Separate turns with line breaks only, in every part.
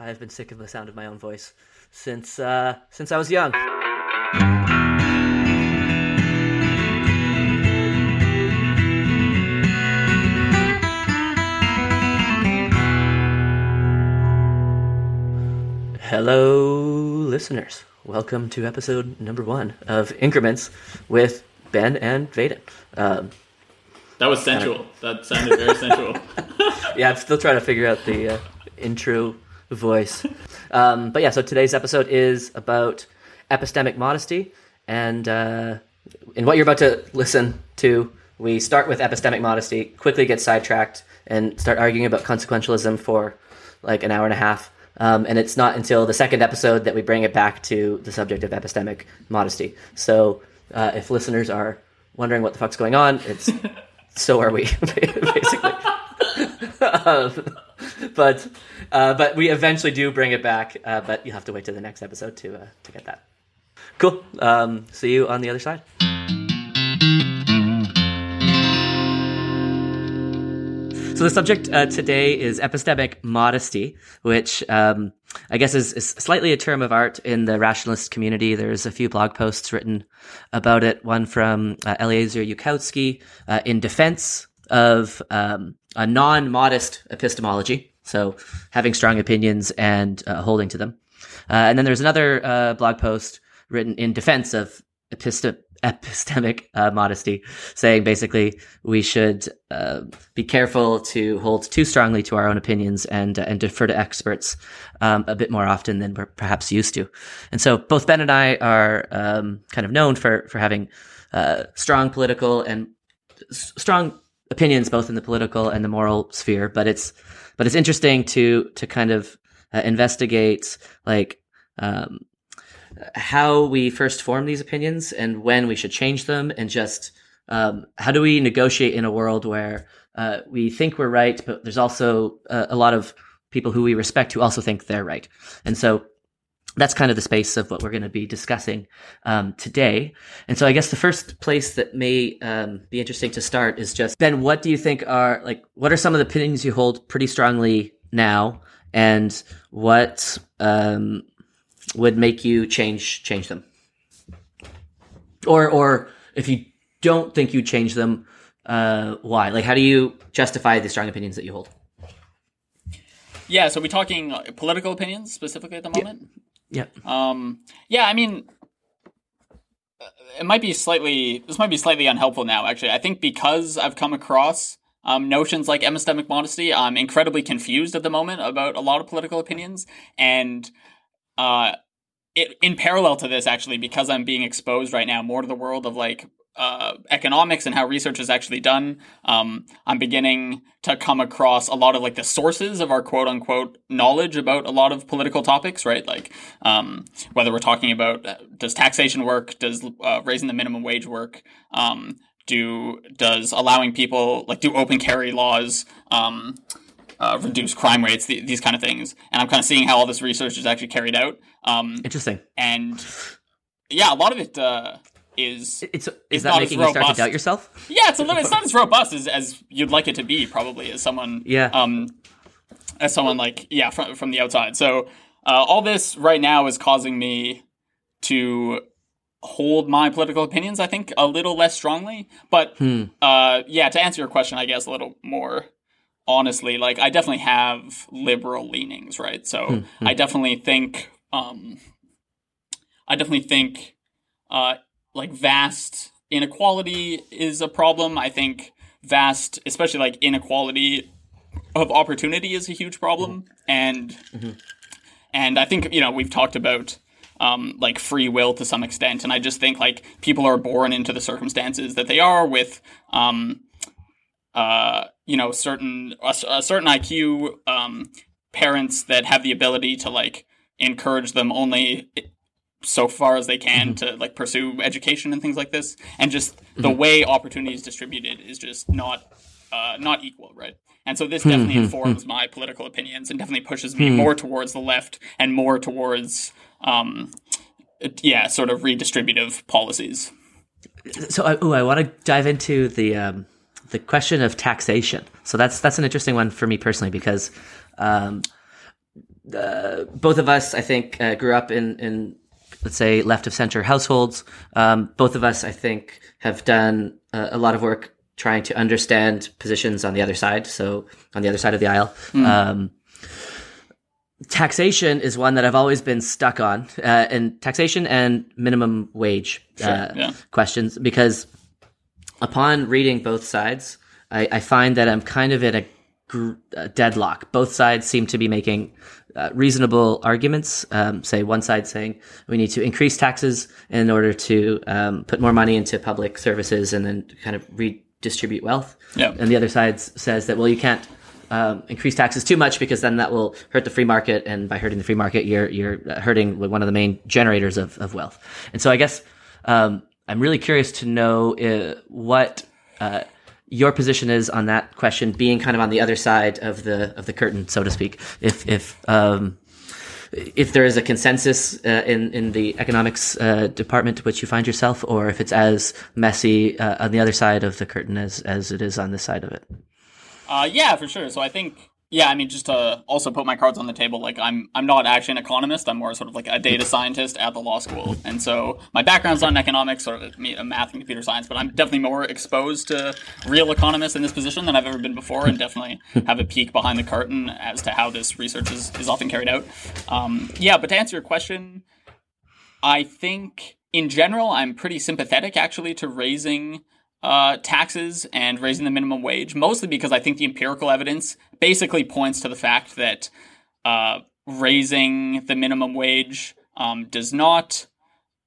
I've been sick of the sound of my own voice since uh, since I was young. Hello, listeners. Welcome to episode number one of Increments with Ben and Vaden. Um,
That was sensual. That sounded very sensual.
yeah, I'm still trying to figure out the uh, intro voice. Um, but yeah, so today's episode is about epistemic modesty. And uh, in what you're about to listen to, we start with epistemic modesty, quickly get sidetracked, and start arguing about consequentialism for like an hour and a half. Um, and it's not until the second episode that we bring it back to the subject of epistemic modesty. So uh, if listeners are wondering what the fuck's going on, it's so are we, basically. Um, but uh, but we eventually do bring it back. Uh, but you'll have to wait to the next episode to uh, to get that. Cool. Um, see you on the other side. So the subject uh, today is epistemic modesty, which um, I guess is, is slightly a term of art in the rationalist community. There's a few blog posts written about it. One from uh, Eliezer Yudkowsky uh, in defense of um, a non-modest epistemology, so having strong opinions and uh, holding to them. Uh, and then there's another uh, blog post written in defense of epistem- epistemic uh, modesty, saying basically we should uh, be careful to hold too strongly to our own opinions and uh, and defer to experts um, a bit more often than we're perhaps used to. And so both Ben and I are um, kind of known for for having strong political and s- strong opinions both in the political and the moral sphere. But it's but it's interesting to to kind of uh, investigate like. Um, how we first form these opinions and when we should change them and just um, how do we negotiate in a world where uh, we think we're right but there's also uh, a lot of people who we respect who also think they're right and so that's kind of the space of what we're going to be discussing um, today. And so I guess the first place that may um, be interesting to start is just Ben, what do you think are like what are some of the opinions you hold pretty strongly now, and what um, would make you change change them, or or if you don't think you change them, uh, why? Like, how do you justify the strong opinions that you hold?
yeah, so we're talking uh, political opinions specifically at the moment?
Yeah.
Um, yeah, I mean, it might be slightly. This might be slightly unhelpful now. Actually, I think because I've come across um, notions like epistemic modesty, I'm incredibly confused at the moment about a lot of political opinions, and uh, it in parallel to this, actually, because I'm being exposed right now more to the world of like uh, economics and how research is actually done. Um, I'm beginning to come across a lot of like the sources of our quote unquote knowledge about a lot of political topics, right? Like um, whether we're talking about uh, does taxation work, does uh, raising the minimum wage work, um, do does allowing people like do open carry laws. Um, uh, reduce crime rates, th- these kind of things, and I'm kind of seeing how all this research is actually carried out. Um,
Interesting.
and yeah, a lot of it uh, is
It's is that
not
making you start to doubt yourself?
yeah, it's a little. It's not as robust as, as you'd like it to be, probably, as someone.
Yeah.
Um, as someone like yeah from from the outside. So uh, all this right now is causing me to hold my political opinions. I think a little less strongly, but
Hmm.
uh, yeah. To answer your question, I guess a little more honestly, like I definitely have liberal leanings, right? So I definitely think. Um, I definitely think uh, like vast inequality is a problem. I think vast, especially like inequality of opportunity is a huge problem, and and I think you know we've talked about um, like free will to some extent, and I just think like people are born into the circumstances that they are with. Um, uh, you know, certain a, a certain IQ, um, parents that have the ability to like encourage them only so far as they can to like pursue education and things like this, and just the way opportunity is distributed is just not uh, not equal, right? And so this definitely informs my political opinions and definitely pushes me more towards the left and more towards um, yeah, sort of redistributive policies.
So, I, ooh, I want to dive into the um, the question of taxation. So that's that's an interesting one for me personally because um, uh, both of us, I think, uh, grew up in in let's say left of center households. Um, both of us, I think, have done uh, a lot of work trying to understand positions on the other side. So on the other side of the aisle. Mm. Um, taxation is one that I've always been stuck on, uh, and taxation and minimum wage sure, uh, yeah. questions because upon reading both sides, I, I, find that I'm kind of in a, gr- a deadlock. Both sides seem to be making uh, reasonable arguments. Um, say one side saying we need to increase taxes in order to um, put more money into public services and then kind of redistribute wealth.
Yeah.
And the other side says that well, you can't um, increase taxes too much because then that will hurt the free market, and by hurting the free market, you're you're hurting one of the main generators of, of wealth. And so, I guess um, I'm really curious to know uh, what uh, your position is on that question, being kind of on the other side of the of the curtain, so to speak. If if um, if there is a consensus uh, in in the economics uh, department to which you find yourself, or if it's as messy uh, on the other side of the curtain as as it is on this side of it.
Uh, yeah, for sure. So I think, yeah, I mean, just to also put my cards on the table, like I'm, I'm not actually an economist. I'm more sort of like a data scientist at the law school, and so my background's not in economics or math and computer science, but I'm definitely more exposed to real economists in this position than I've ever been before, and definitely have a peek behind the curtain as to how this research is, is often carried out. Um, yeah, but to answer your question, I think in general, I'm pretty sympathetic actually to raising uh, taxes and raising the minimum wage, mostly because I think the empirical evidence basically points to the fact that uh, raising the minimum wage um, does not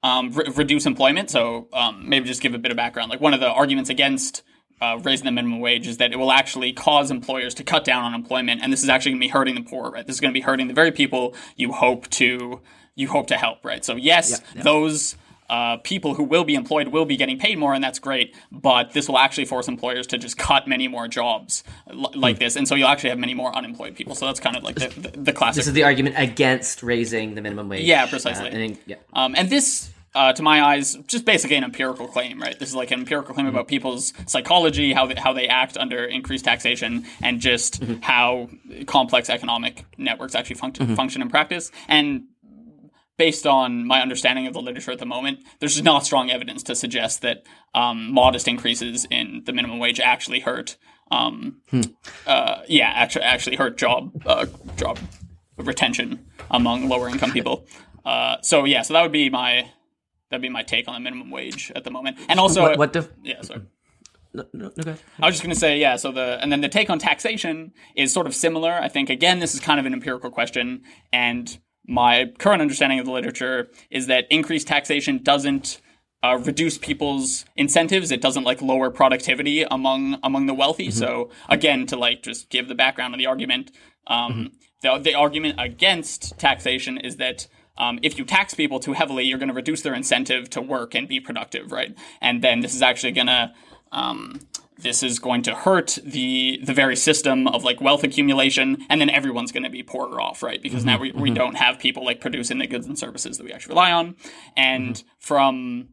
um, re- reduce employment. So um, maybe just give a bit of background. Like one of the arguments against uh, raising the minimum wage is that it will actually cause employers to cut down on employment, and this is actually going to be hurting the poor. Right? This is going to be hurting the very people you hope to you hope to help. Right? So yes, yeah, yeah. those uh, people who will be employed will be getting paid more, and that's great. But this will actually force employers to just cut many more jobs l- like this, and so you'll actually have many more unemployed people. So that's kind of like the, the, the classic.
This is the argument against raising the minimum wage.
Yeah, precisely. Uh, and, yeah. Um, and this uh, to my eyes, just basically an empirical claim, right? This is like an empirical claim about people's psychology, how they, how they act under increased taxation, and just mm-hmm. how complex economic networks actually function mm-hmm. function in practice. And based on my understanding of the literature at the moment, there's just not strong evidence to suggest that um, modest increases in the minimum wage actually hurt. Um, hmm. uh, yeah, actually, actually hurt job uh, job retention among lower income people. Uh, so yeah, so that would be my that'd be my take on the minimum wage at the moment. And also,
what, what def-
yeah, sorry. No, no, no, I was just going to say, yeah. So the and then the take on taxation is sort of similar. I think again, this is kind of an empirical question, and my current understanding of the literature is that increased taxation doesn't uh, reduce people's incentives. It doesn't like lower productivity among among the wealthy. Mm-hmm. So again, to like just give the background of the argument, um, mm-hmm. the the argument against taxation is that. Um, if you tax people too heavily, you're going to reduce their incentive to work and be productive, right? And then this is actually going to um, this is going to hurt the the very system of like wealth accumulation and then everyone's going to be poorer off right because mm-hmm, now we, mm-hmm. we don't have people like producing the goods and services that we actually rely on and mm-hmm. from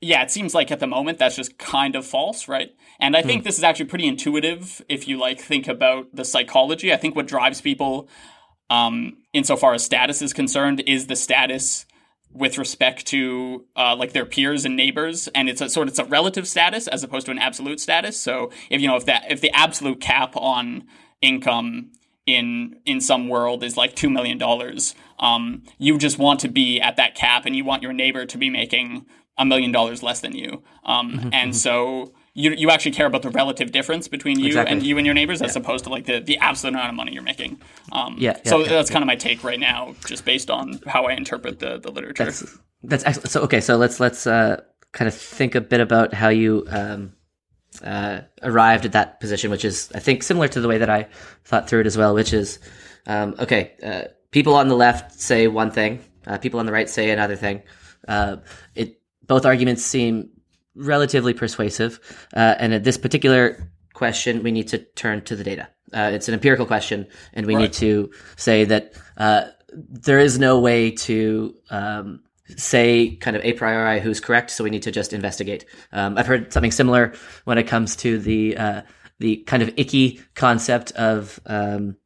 yeah it seems like at the moment that's just kind of false right and i think mm. this is actually pretty intuitive if you like think about the psychology i think what drives people um insofar as status is concerned is the status with respect to uh, like their peers and neighbors, and it's a sort of it's a relative status as opposed to an absolute status. So if you know if that if the absolute cap on income in in some world is like two million dollars, um, you just want to be at that cap, and you want your neighbor to be making a million dollars less than you. Um, mm-hmm, and mm-hmm. so you you actually care about the relative difference between you exactly. and you and your neighbors as opposed to like the, the absolute amount of money you're making. Um, yeah, yeah, So yeah, that's kind of my take right now, just based on how I interpret the, the literature.
That's, that's excellent. So okay, so let's let's uh, kind of think a bit about how you um, uh, arrived at that position, which is I think similar to the way that I thought through it as well, which is um, okay. Uh, people on the left say one thing, uh, people on the right say another thing. Uh, it both arguments seem relatively persuasive. Uh, and at this particular question, we need to turn to the data. Uh, it's an empirical question, and we right. need to say that uh, there is no way to um, say kind of a priori who's correct. So we need to just investigate. Um, I've heard something similar when it comes to the uh, the kind of icky concept of um,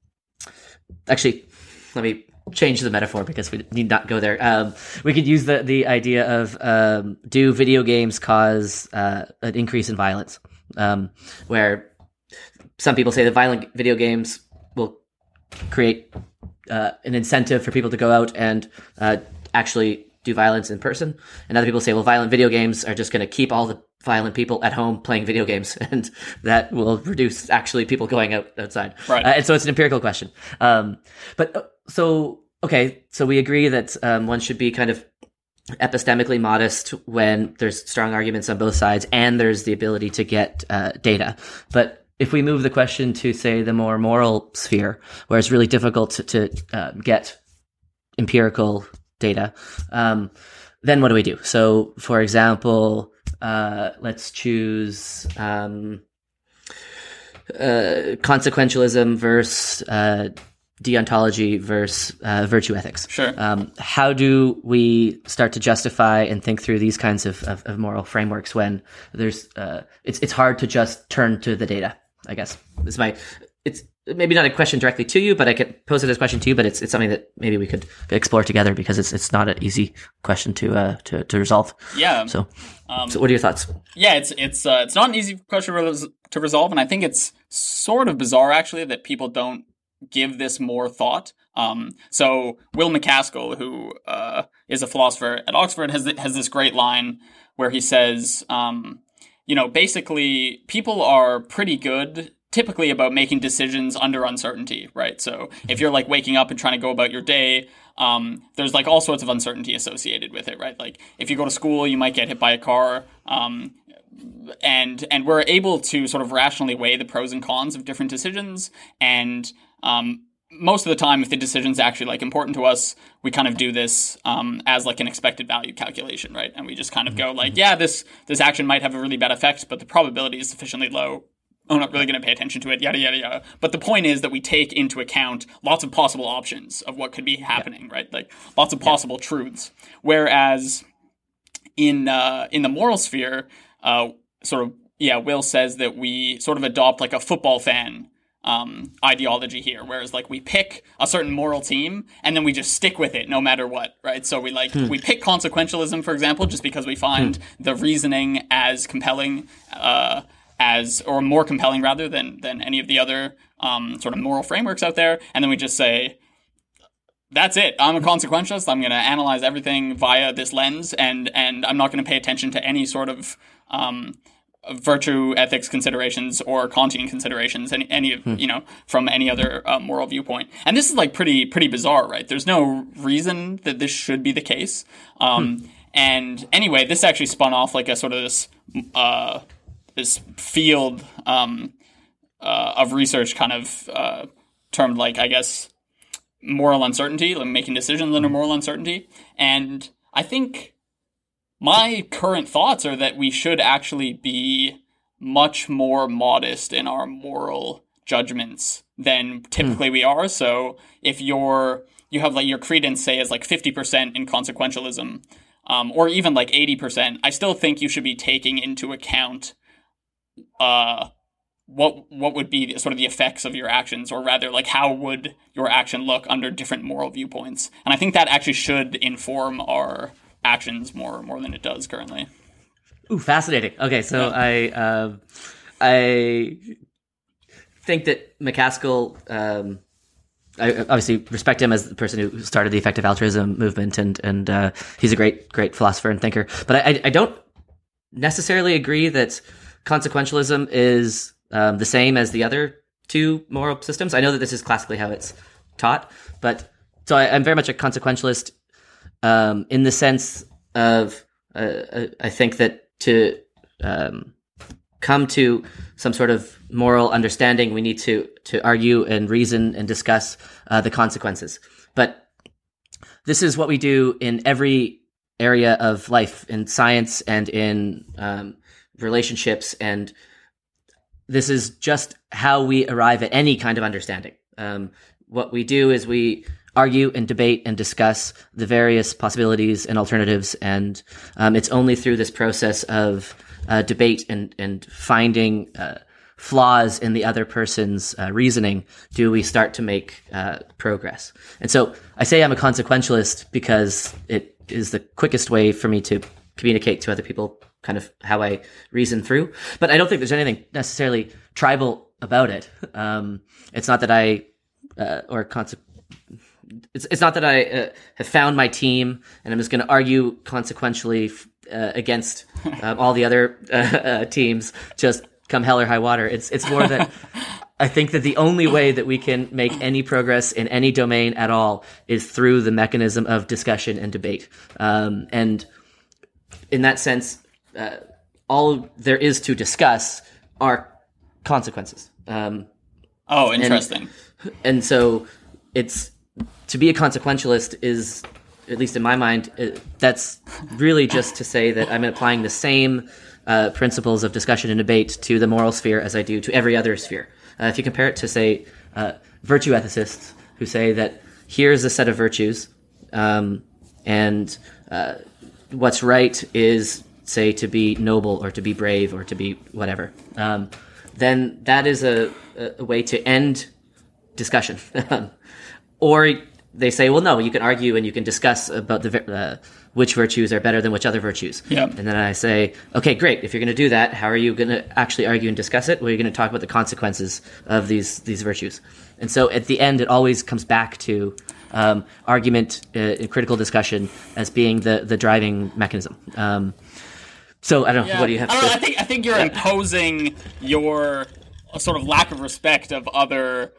actually let me change the metaphor because we need not go there. Um, we could use the the idea of um, do video games cause uh, an increase in violence, um, where some people say that violent video games will create uh, an incentive for people to go out and uh, actually do violence in person, and other people say, well, violent video games are just going to keep all the violent people at home playing video games, and that will reduce actually people going out outside.
Right.
Uh, and so it's an empirical question. Um, but uh, so okay, so we agree that um, one should be kind of epistemically modest when there's strong arguments on both sides, and there's the ability to get uh, data. But if we move the question to say the more moral sphere, where it's really difficult to, to uh, get empirical data, um, then what do we do? So, for example, uh, let's choose um, uh, consequentialism versus uh, deontology versus uh, virtue ethics.
Sure.
Um, how do we start to justify and think through these kinds of, of, of moral frameworks when there's uh, it's it's hard to just turn to the data? I guess is my it's maybe not a question directly to you, but I could pose it as a question to you. But it's it's something that maybe we could explore together because it's it's not an easy question to uh to, to resolve.
Yeah.
So, so what are your thoughts?
Yeah, it's it's uh, it's not an easy question to resolve, and I think it's sort of bizarre actually that people don't give this more thought. Um, so Will MacAskill, who uh, is a philosopher at Oxford, has has this great line where he says, um, you know, basically people are pretty good typically about making decisions under uncertainty, right? So if you're like waking up and trying to go about your day, um, there's like all sorts of uncertainty associated with it, right? Like if you go to school, you might get hit by a car. Um, and and we're able to sort of rationally weigh the pros and cons of different decisions and um, most of the time if the decision's actually like important to us we kind of do this um, as like an expected value calculation right and we just kind of go like yeah this this action might have a really bad effect but the probability is sufficiently low I'm not really going to pay attention to it, yada, yada, yada. But the point is that we take into account lots of possible options of what could be happening, yeah. right? Like lots of possible yeah. truths. Whereas in, uh, in the moral sphere, uh, sort of, yeah, Will says that we sort of adopt like a football fan um, ideology here, whereas like we pick a certain moral team and then we just stick with it no matter what, right? So we like hmm. we pick consequentialism, for example, just because we find hmm. the reasoning as compelling, uh, as or more compelling rather than than any of the other um, sort of moral frameworks out there, and then we just say. That's it. I'm a consequentialist. I'm going to analyze everything via this lens, and and I'm not going to pay attention to any sort of um, virtue ethics considerations or Kantian considerations, any, any of, hmm. you know, from any other uh, moral viewpoint. And this is like pretty, pretty bizarre, right? There's no reason that this should be the case. Um, hmm. and anyway, this actually spun off like a sort of this, uh, this field um, uh, of research kind of uh, termed like I guess moral uncertainty, like making decisions under moral uncertainty. And I think my current thoughts are that we should actually be much more modest in our moral judgments than typically mm. we are. So if you're you have like your credence say is like 50% in consequentialism um, or even like 80%, I still think you should be taking into account uh, what what would be the, sort of the effects of your actions, or rather, like how would your action look under different moral viewpoints? And I think that actually should inform our actions more more than it does currently.
Ooh, fascinating. Okay, so yeah. I uh, I think that MacAskill. Um, I obviously respect him as the person who started the effective altruism movement, and and uh, he's a great great philosopher and thinker. But I, I don't necessarily agree that consequentialism is um, the same as the other two moral systems. I know that this is classically how it's taught, but so I, am very much a consequentialist um, in the sense of uh, uh, I think that to um, come to some sort of moral understanding, we need to to argue and reason and discuss uh, the consequences. But this is what we do in every area of life, in science and in um, relationships and this is just how we arrive at any kind of understanding um, what we do is we argue and debate and discuss the various possibilities and alternatives and um, it's only through this process of uh, debate and and finding uh, flaws in the other person's uh, reasoning do we start to make uh, progress. And so I say I'm a consequentialist because it is the quickest way for me to communicate to other people kind of how I reason through. But I don't think there's anything necessarily tribal about it. Um, it's not that I uh, or conse- it's it's not that I uh, have found my team and I'm just going to argue consequentially uh, against um, all the other uh, uh, teams just come hell or high water. It's it's more that I think that the only way that we can make any progress in any domain at all is through the mechanism of discussion and debate. Um, and in that sense, uh, all there is to discuss are consequences. Um,
oh, interesting.
And, and, so it's to be a consequentialist is, at least in my mind, it, that's really just to say that I'm applying the same uh, principles of discussion and debate to the moral sphere as I do to every other sphere. Uh, if you compare it to, say, uh, virtue ethicists who say that here's a set of virtues, um, and uh, what's right is, say, to be noble or to be brave or to be whatever, um, then that is a, a way to end discussion. or they say, well, no, you can argue and you can discuss about the uh, which virtues are better than which other virtues.
Yeah.
And then I say, okay, great. If you're going to do that, how are you going to actually argue and discuss it? Well, you're going to talk about the consequences of these these virtues. And so at the end, it always comes back to um, argument uh, and critical discussion as being the the driving mechanism. Um, so I don't know. Yeah. What do you have?
I, I think I think you're yeah. imposing your sort of lack of respect of other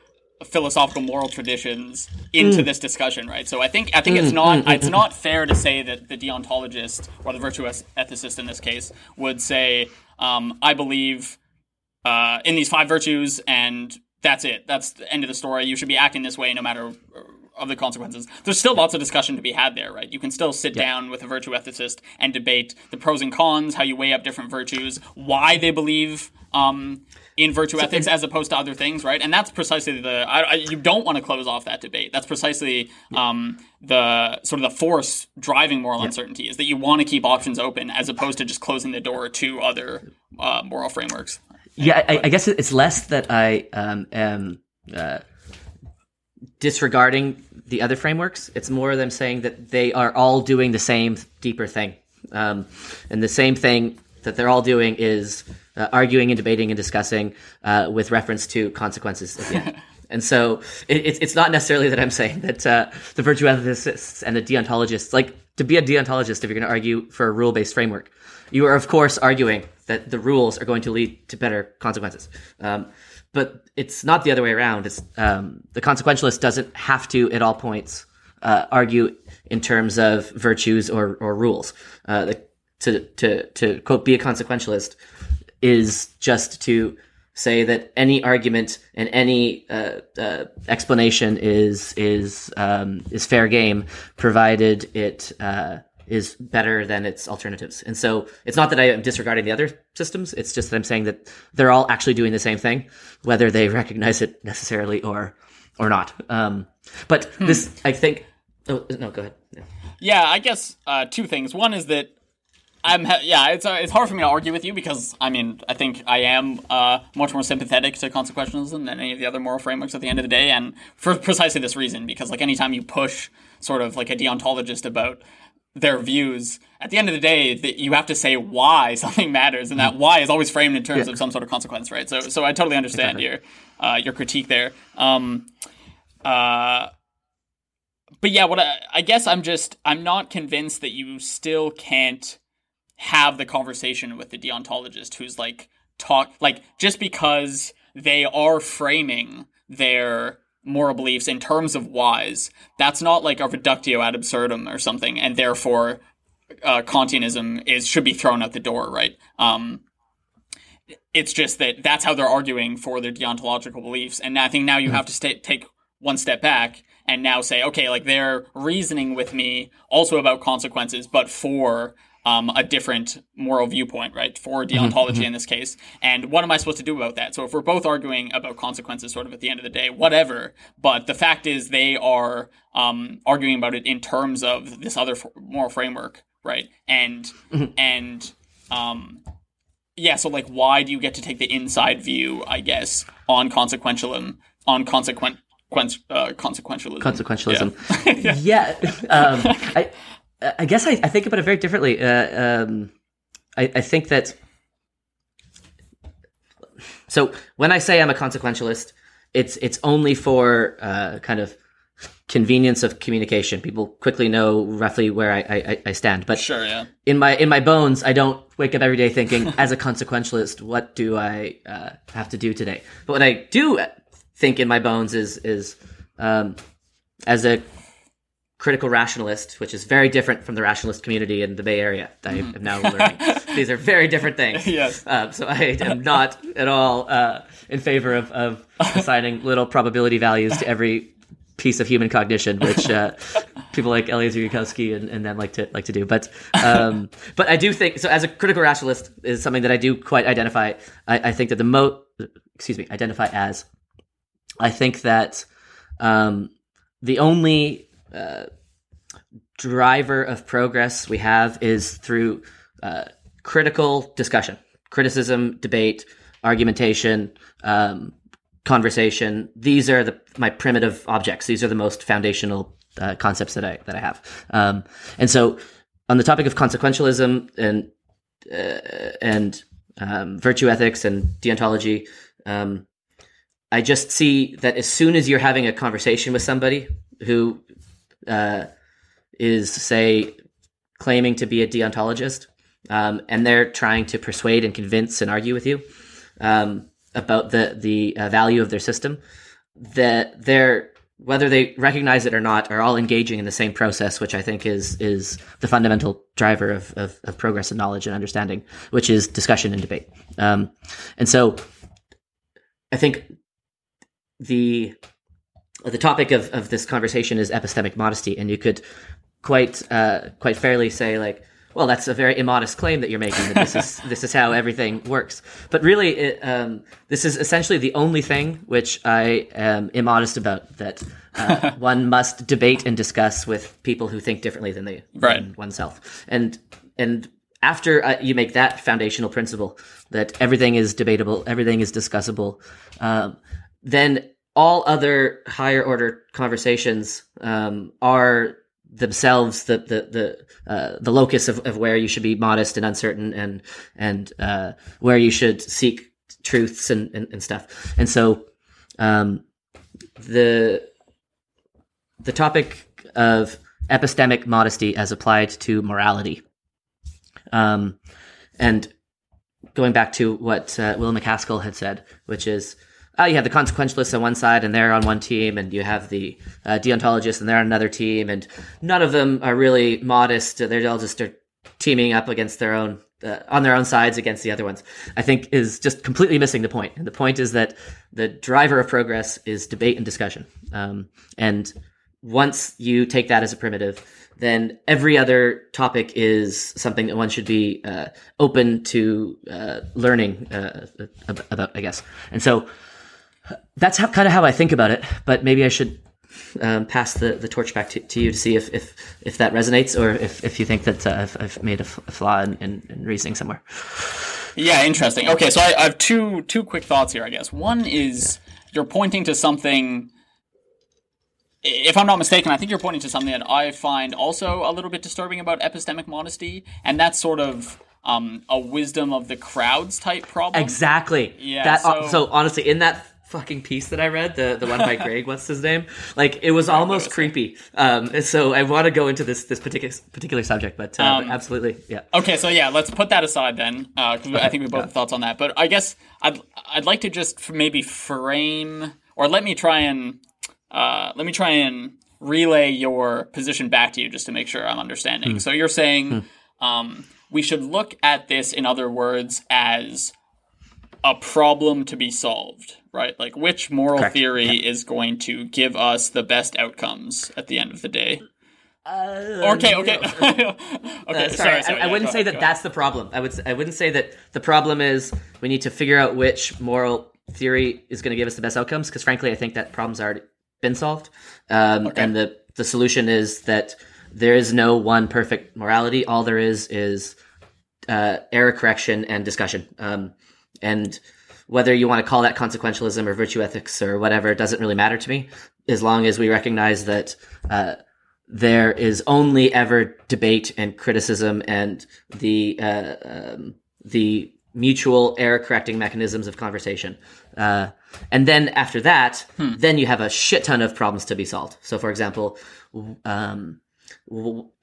philosophical moral traditions into mm. this discussion, right? So I think I think mm, it's not mm, it's mm, not fair to say that the deontologist or the virtuous ethicist in this case would say, um, "I believe uh, in these five virtues, and that's it. That's the end of the story. You should be acting this way no matter." Of the consequences. There's still lots of discussion to be had there, right? You can still sit yeah. down with a virtue ethicist and debate the pros and cons, how you weigh up different virtues, why they believe um, in virtue so, ethics as opposed to other things, right? And that's precisely the I, I, you don't want to close off that debate. That's precisely um, the sort of the force driving moral yeah. uncertainty is that you want to keep options open as opposed to just closing the door to other uh, moral frameworks.
Yeah, I, I, guess it's less that I um, am uh, disregarding the other frameworks. It's more of them saying that they are all doing the same deeper thing, um, and the same thing that they're all doing is uh, arguing and debating and discussing uh, with reference to consequences at the end. and so it, it's not necessarily that I'm saying that uh, the virtue ethicists and the deontologists, like to be a deontologist, if you're going to argue for a rule based framework, you are of course arguing that the rules are going to lead to better consequences. Um, but it's not the other way around. It's um, the consequentialist doesn't have to at all points uh, argue in terms of virtues or, or rules. Uh, the, to to to quote be a consequentialist is just to say that any argument and any uh, uh, explanation is is um, is fair game, provided it uh, is better than its alternatives. And so it's not that I am disregarding the other systems; it's just that I'm saying that they're all actually doing the same thing, whether they recognize it necessarily or or not. Um, but hmm. this, I think. Oh no, go ahead.
Yeah, yeah I guess uh, two things. One is that I'm yeah, it's uh, it's hard for me to argue with you because I mean I think I am uh, much more sympathetic to consequentialism than any of the other moral frameworks at the end of the day, and for precisely this reason because like anytime you push sort of like a deontologist about their views, at the end of the day that you have to say why something matters, and that mm. why is always framed in terms yeah. of some sort of consequence, right? So so I totally understand your uh, your critique there. Um, uh, but yeah, what I, I guess I'm just I'm not convinced that you still can't have the conversation with the deontologist who's like talk like just because they are framing their moral beliefs in terms of whys that's not like a reductio ad absurdum or something and therefore uh, kantianism is should be thrown out the door right um, it's just that that's how they're arguing for their deontological beliefs and i think now you hmm. have to stay, take one step back and now say okay like they're reasoning with me also about consequences but for um, a different moral viewpoint, right, for mm-hmm, deontology mm-hmm. in this case. And what am I supposed to do about that? So if we're both arguing about consequences, sort of at the end of the day, whatever. But the fact is, they are um, arguing about it in terms of this other moral framework, right? And mm-hmm. and um, yeah, so like, why do you get to take the inside view? I guess on consequentialism, on consequent. Uh, consequentialism.
Consequentialism. Yeah, yeah um, I, I guess I, I, think about it very differently. Uh, um, I, I think that so when I say I'm a consequentialist, it's it's only for uh, kind of convenience of communication. People quickly know roughly where I, I, I, stand. But
sure, yeah.
In my in my bones, I don't wake up every day thinking, as a consequentialist, what do I uh, have to do today? But what I do think in my bones is is um, as a critical rationalist, which is very different from the rationalist community in the Bay Area. I am now learning. These are very different things.
yes.
Um, so I am not at all uh, in favor of, of assigning little probability values to every piece of human cognition, which uh, people like Eliezer Yudkowsky and, and them like to like to do. But um, but I do think so. As a critical rationalist, is something that I do quite identify. I, I think that the mo excuse me identify as. I think that um, the only driver of progress we have is through uh, critical discussion, criticism, debate, argumentation, um, conversation. These are the my primitive objects. These are the most foundational uh, concepts that I that I have. Um, and so, on the topic of consequentialism and uh, and um, virtue ethics and deontology, um, I just see that as soon as you're having a conversation with somebody who uh, is, say, claiming to be a deontologist, um, and they're trying to persuade and convince and argue with you um, about the the uh, value of their system, that they're whether they recognize it or not, are all engaging in the same process, which I think is is the fundamental driver of, of, of progress and knowledge and understanding, which is discussion and debate. Um, and so, I think the the topic of, of this conversation is epistemic modesty, and you could quite uh, quite fairly say like, well, that's a very immodest claim that you're making. That this is this is how everything works. But really, it, um, this is essentially the only thing which I am immodest about. That uh, one must debate and discuss with people who think differently than they
right.
than oneself. And and after uh, you make that foundational principle that everything is debatable, everything is discussable, um, then all other higher order conversations um, are themselves the the the uh, the locus of, of where you should be modest and uncertain and and uh, where you should seek truths and, and, and stuff. And so um, the the topic of epistemic modesty as applied to morality. Um, and going back to what uh, Will MacAskill had said, which is uh, you have the consequentialists on one side and they're on one team, and you have the uh, deontologists and they're on another team, and none of them are really modest. They're all just are teaming up against their own uh, on their own sides against the other ones. I think is just completely missing the point. And the point is that the driver of progress is debate and discussion. Um, and once you take that as a primitive, then every other topic is something that one should be uh, open to uh, learning uh, about, I guess. And so that's how, kind of how I think about it. But maybe I should um, pass the, the torch back to, to you to see if, if, if that resonates or if, if you think that uh, I've, I've made a, f- a flaw in, in, in, reasoning somewhere.
Yeah, interesting. Okay, so I, I, have two two quick thoughts here. I guess one is yeah. you're pointing to something. If I'm not mistaken, I think you're pointing to something that I find also a little bit disturbing about epistemic modesty, and that's sort of um, a wisdom of the crowds type problem.
Exactly.
Yeah.
That, so, so honestly, in that fucking piece that I read, the the one by Greg, what's his name? Like it was almost creepy. Um, so I want to go into this this particular particular subject, but, uh, um, but absolutely, yeah.
Okay, so yeah, let's put that aside then, uh, okay, I think we both yeah. have thoughts on that. But I guess I'd I'd like to just maybe frame, or let me try and uh, let me try and relay your position back to you just to make sure I'm understanding. Hmm. So you're saying hmm. um, we should look at this, in other words, as a problem to be solved, right? Like which moral Correct. theory yeah. is going to give us the best outcomes at the end of the day? Uh, okay, okay, okay.
Uh, sorry, sorry, sorry, I, I wouldn't say ahead, that that's the problem. I would I wouldn't say that the problem is we need to figure out which moral theory is going to give us the best outcomes. Because frankly, I think that problem's already been solved, um, okay. and the the solution is that there is no one perfect morality. All there is is uh, error correction and discussion. Um, and whether you want to call that consequentialism or virtue ethics or whatever, it doesn't really matter to me, as long as we recognize that uh, there is only ever debate and criticism and the uh, um, the mutual error correcting mechanisms of conversation. Uh, and then after that, hmm. then you have a shit ton of problems to be solved. So, for example, um,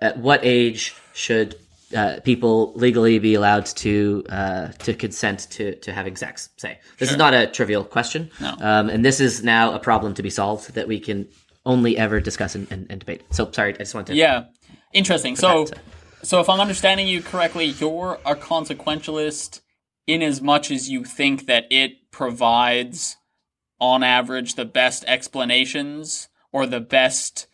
at what age should uh, people legally be allowed to uh, to consent to to having sex? Say this sure. is not a trivial question,
no.
um, and this is now a problem to be solved that we can only ever discuss and, and, and debate. So sorry, I just wanted to
yeah, interesting. So so if I'm understanding you correctly, you're a consequentialist in as much as you think that it provides on average the best explanations or the best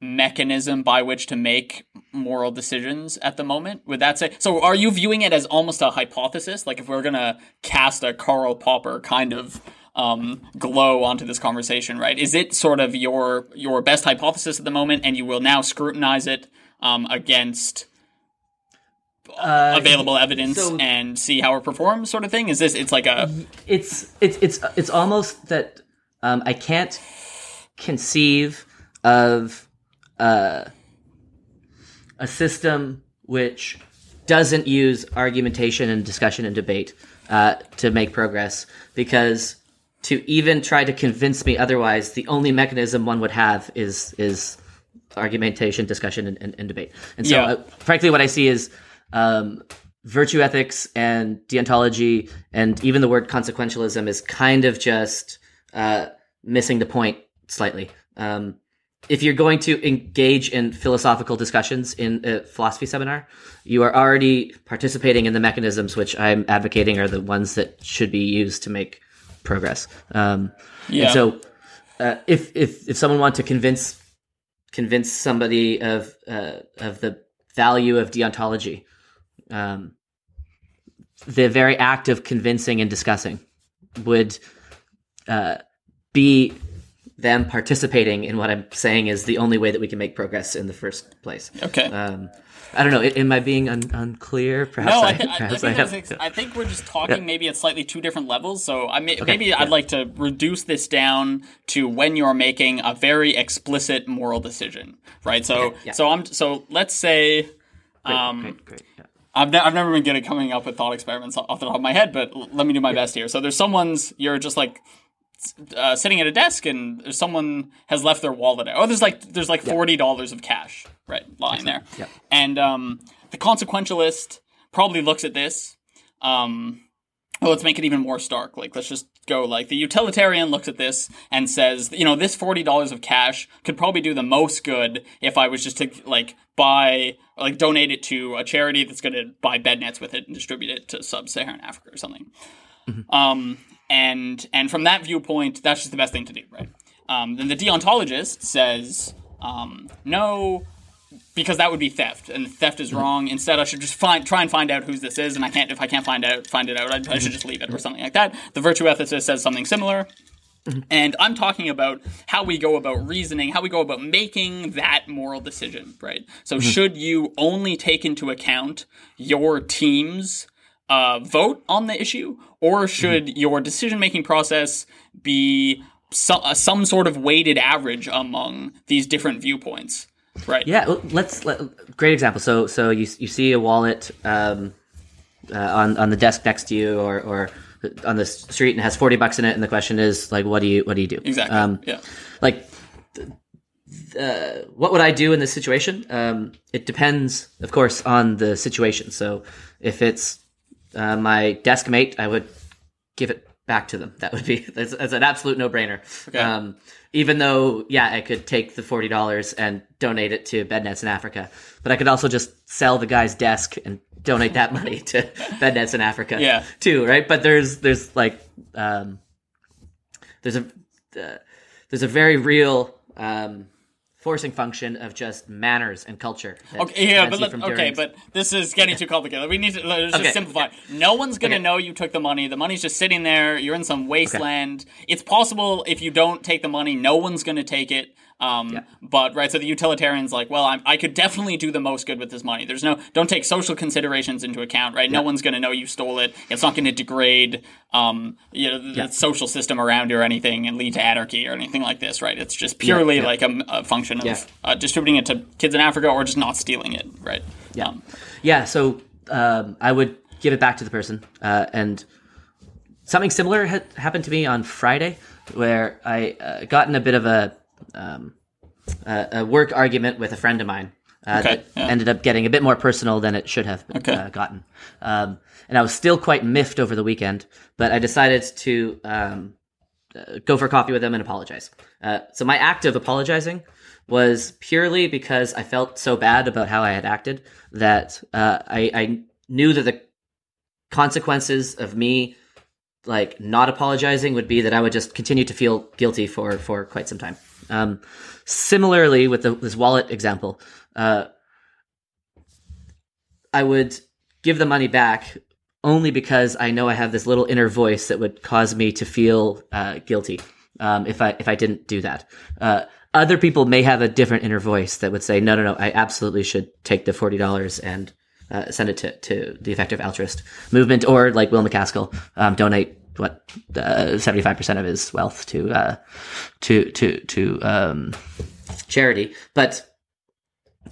mechanism by which to make moral decisions at the moment? Would that say so are you viewing it as almost a hypothesis? Like if we're gonna cast a karl popper kind of um, glow onto this conversation right? Is it sort of your your best hypothesis at the moment and you will now scrutinize it um, against uh, available evidence so, and see how it performs sort of thing? Is this it's like a
it's it's it's it's almost that um, i can't conceive of uh, a system which doesn't use argumentation and discussion and debate uh, to make progress because to even try to convince me otherwise the only mechanism one would have is is argumentation discussion and, and, and debate and so yeah. uh, frankly what i see is um, virtue ethics and deontology and even the word consequentialism is kind of just uh, missing the point slightly um, if you're going to engage in philosophical discussions in a philosophy seminar, you are already participating in the mechanisms which I'm advocating are the ones that should be used to make progress. Um, yeah. And so, uh, if if if someone wants to convince convince somebody of uh, of the value of deontology, um, the very act of convincing and discussing would uh, be them participating in what I'm saying is the only way that we can make progress in the first place.
Okay.
Um, I don't know. Am I being un- unclear?
Perhaps no, I, I, perhaps I, think I, I, think we're just talking yeah. maybe at slightly two different levels. So I may, okay. maybe yeah. I'd like to reduce this down to when you're making a very explicit moral decision, right? So okay. yeah. so I'm so let's say.
Great, um, great, great.
I've, ne- I've never been good at coming up with thought experiments off the top of my head, but let me do my best here. So there's someone's you're just like uh, sitting at a desk and someone has left their wallet out. Oh, there's like there's like forty dollars of cash right lying there,
yep.
and um, the consequentialist probably looks at this. Um, well, let's make it even more stark. Like, let's just go like the utilitarian looks at this and says, you know, this forty dollars of cash could probably do the most good if I was just to like buy, like donate it to a charity that's going to buy bed nets with it and distribute it to sub-Saharan Africa or something. Mm-hmm. Um, and and from that viewpoint, that's just the best thing to do, right? Um, then the deontologist says, um, no, because that would be theft, and theft is wrong. Instead, I should just find try and find out who this is, and I can't if I can't find out find it out, I, I should just leave it or something like that. The virtue ethicist says something similar. And I'm talking about how we go about reasoning, how we go about making that moral decision, right? So, mm-hmm. should you only take into account your team's uh, vote on the issue, or should mm-hmm. your decision making process be some, uh, some sort of weighted average among these different viewpoints? Right.
Yeah. Let's let, great example. So so you you see a wallet um, uh, on on the desk next to you, or or on the street, and has forty bucks in it, and the question is like, what do you what do you do?
Exactly. Um, yeah.
Like. Uh, what would I do in this situation? Um, it depends, of course, on the situation. So, if it's uh, my desk mate, I would give it back to them. That would be that's, that's an absolute no brainer. Okay. Um, even though, yeah, I could take the forty dollars and donate it to Bednets in Africa, but I could also just sell the guy's desk and donate that money to Bednets in Africa.
Yeah.
too, right? But there's there's like um, there's a uh, there's a very real um, forcing function of just manners and culture.
Okay, yeah, but let, okay, but this is getting too complicated. We need to let's okay. just simplify. No one's gonna okay. know you took the money. The money's just sitting there. You're in some wasteland. It's possible if you don't take the money, no one's gonna take it. Um,
Yeah.
But right, so the utilitarian's like, well, I'm, I could definitely do the most good with this money. There's no, don't take social considerations into account, right? No one's going to know you stole it. It's not going to degrade, um, you know, the,
Yeah.
social system around you or anything and lead to anarchy or anything like this, right? It's just purely
yeah.
like a, a function of
Yeah.
uh, distributing it to kids in Africa or just not stealing it, right?
Yeah.
Um,
Yeah, so um, I would give it back to the person. Uh, and something similar had happened to me on Friday, where I uh, got in a bit of a um, a, a work argument with a friend of mine. Uh,
Okay,
that
yeah.
ended up getting a bit more personal than it should have
Okay.
uh, gotten. Um, and I was still quite miffed over the weekend, but I decided to um, uh, go for coffee with him and apologize. Uh, so my act of apologizing was purely because I felt so bad about how I had acted that uh, I, I knew that the consequences of me like not apologizing would be that I would just continue to feel guilty for for quite some time. Um, similarly, with the, this wallet example, uh, I would give the money back only because I know I have this little inner voice that would cause me to feel uh, guilty um, if I if I didn't do that. Uh, other people may have a different inner voice that would say, no, no, no, I absolutely should take the forty dollars and uh, send it to, to the effective altruist movement, or like Will MacAskill, um, donate what seventy five percent of his wealth to uh, to to to um, charity. But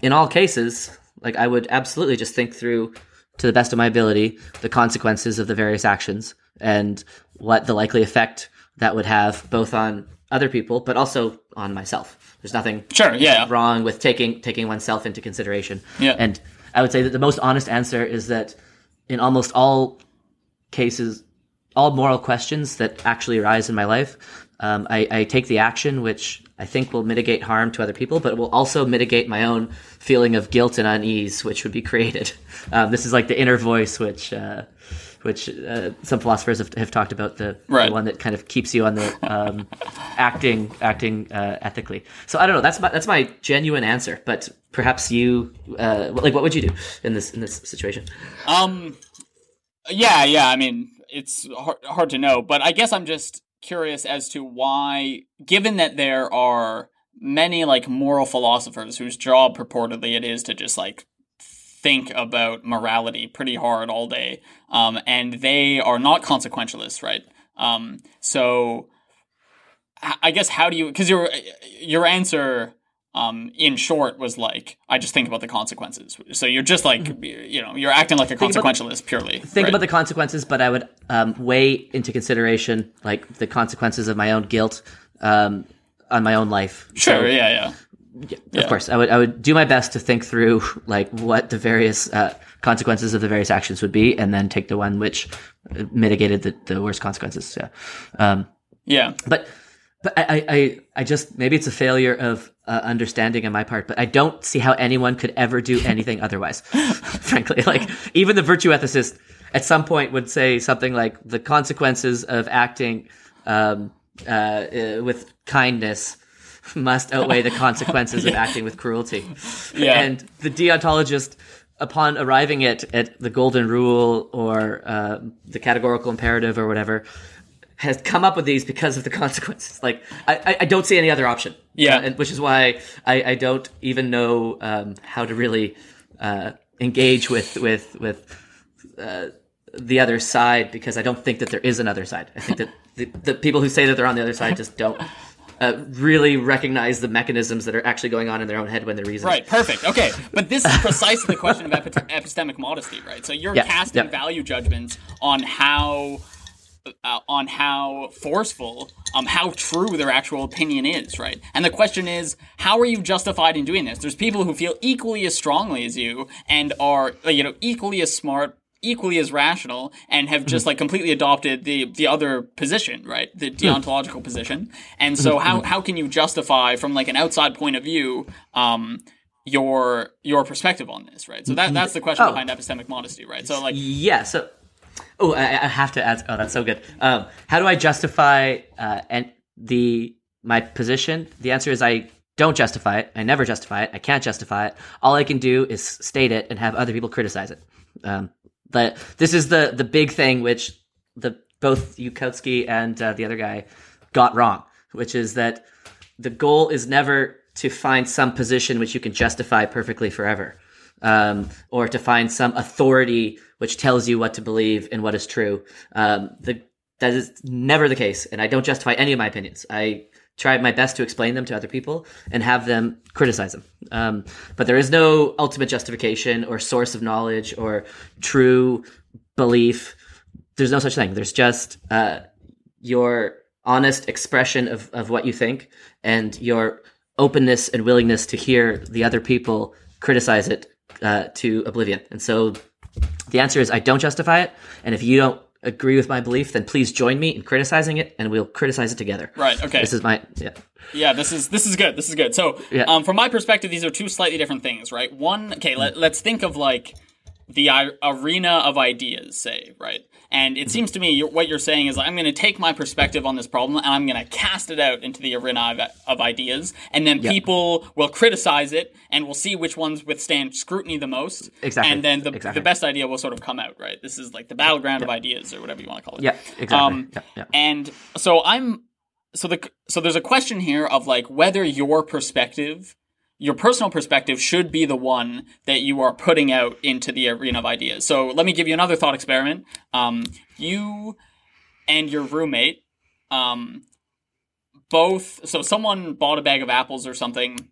in all cases, like I would absolutely just think through to the best of my ability the consequences of the various actions and what the likely effect that would have both on other people but also on myself. There's nothing
Sure, yeah.
wrong with taking taking oneself into consideration.
Yeah.
And I would say that the most honest answer is that in almost all cases, all moral questions that actually arise in my life, um, I, I take the action which I think will mitigate harm to other people, but it will also mitigate my own feeling of guilt and unease, which would be created. Um, this is like the inner voice, which uh, which uh, some philosophers have, have talked about the,
Right.
the one that kind of keeps you on the um, acting acting uh, ethically. So I don't know. That's my that's my genuine answer. But perhaps you uh, like what would you do in this in this situation?
Um, yeah, yeah. I mean, it's hard, hard to know, but I guess I'm just curious as to why, given that there are many like moral philosophers whose job purportedly it is to just like think about morality pretty hard all day, um, and they are not consequentialists, right? Um, so I guess how do you? Because your your answer. Um, in short, was like I just think about the consequences. So you're just like you know you're acting like a
the-
consequentialist purely.
Think
right?
about the consequences, but I would um, weigh into consideration like the consequences of my own guilt um, on my own life.
Sure,
So,
yeah, yeah.
Of course, I would I would do my best to think through like what the various uh, consequences of the various actions would be, and then take the one which mitigated the, the worst consequences. Yeah. Um,
Yeah.
but but I, I- I just maybe it's a failure of uh, understanding on my part, but I don't see how anyone could ever do anything otherwise. Frankly, like even the virtue ethicist at some point would say something like the consequences of acting um, uh, uh, with kindness must outweigh the consequences of acting with cruelty.
Yeah.
And the deontologist, upon arriving at, at the golden rule or uh, the categorical imperative or whatever, has come up with these because of the consequences. Like, I, I- don't see any other option.
Yeah.
Uh, and, which is why I, I don't even know um, how to really uh, engage with with with uh, the other side because I don't think that there is another side. I think that the, the people who say that they're on the other side just don't uh, really recognize the mechanisms that are actually going on in their own head when they're reasoning.
Right, perfect. Okay, but this is precisely the question of epi- epistemic modesty, right? So you're
Yeah,
casting
yeah.
value judgments on how uh, on how forceful, um, how true their actual opinion is, right? And the question is, how are you justified in doing this? There's people who feel equally as strongly as you and are, uh, you know, equally as smart, equally as rational, and have just like completely adopted the the other position, right? The deontological position. And so, how how can you justify from like an outside point of view? Um, your your perspective on this, right? So that that's the question
Oh.
behind epistemic modesty, right? So like
Yeah. So, oh, I, I have to add. Oh, that's so good. Um, how do I justify uh, and the my position? The answer is I don't justify it. I never justify it. I can't justify it. All I can do is state it and have other people criticize it. Um, but this is the the big thing which the both Yudkowsky and uh, the other guy got wrong, which is that the goal is never to find some position which you can justify perfectly forever, um, or to find some authority which tells you what to believe and what is true. Um, the, that is never the case, and I don't justify any of my opinions. I try my best to explain them to other people and have them criticize them. Um, but there is no ultimate justification or source of knowledge or true belief. There's no such thing. There's just uh, your honest expression of, of what you think and your openness and willingness to hear the other people criticize it uh, to oblivion. And so the answer is I don't justify it. And if you don't agree with my belief, then please join me in criticizing it, and we'll criticize it together.
Right. Okay.
This is my yeah.
Yeah. This is this is good. This is good. So,
Yeah.
um, from my perspective, these are two slightly different things, right? One. Okay. Let, let's think of like the arena of ideas, say, right? And it seems to me you're, what you're saying is I'm going to take my perspective on this problem and I'm going to cast it out into the arena of, of ideas, and then
Yeah.
people will criticize it, and we'll see which ones withstand scrutiny the most.
Exactly.
And then the,
Exactly.
the best idea will sort of come out, right? This is like the battleground of ideas, or whatever you want to call it.
Yeah, exactly.
Um,
yeah.
And so I'm so the so there's a question here of like whether your perspective, your personal perspective should be the one that you are putting out into the arena of ideas. So let me give you another thought experiment. Um, you and your roommate, um, both. So someone bought a bag of apples or something,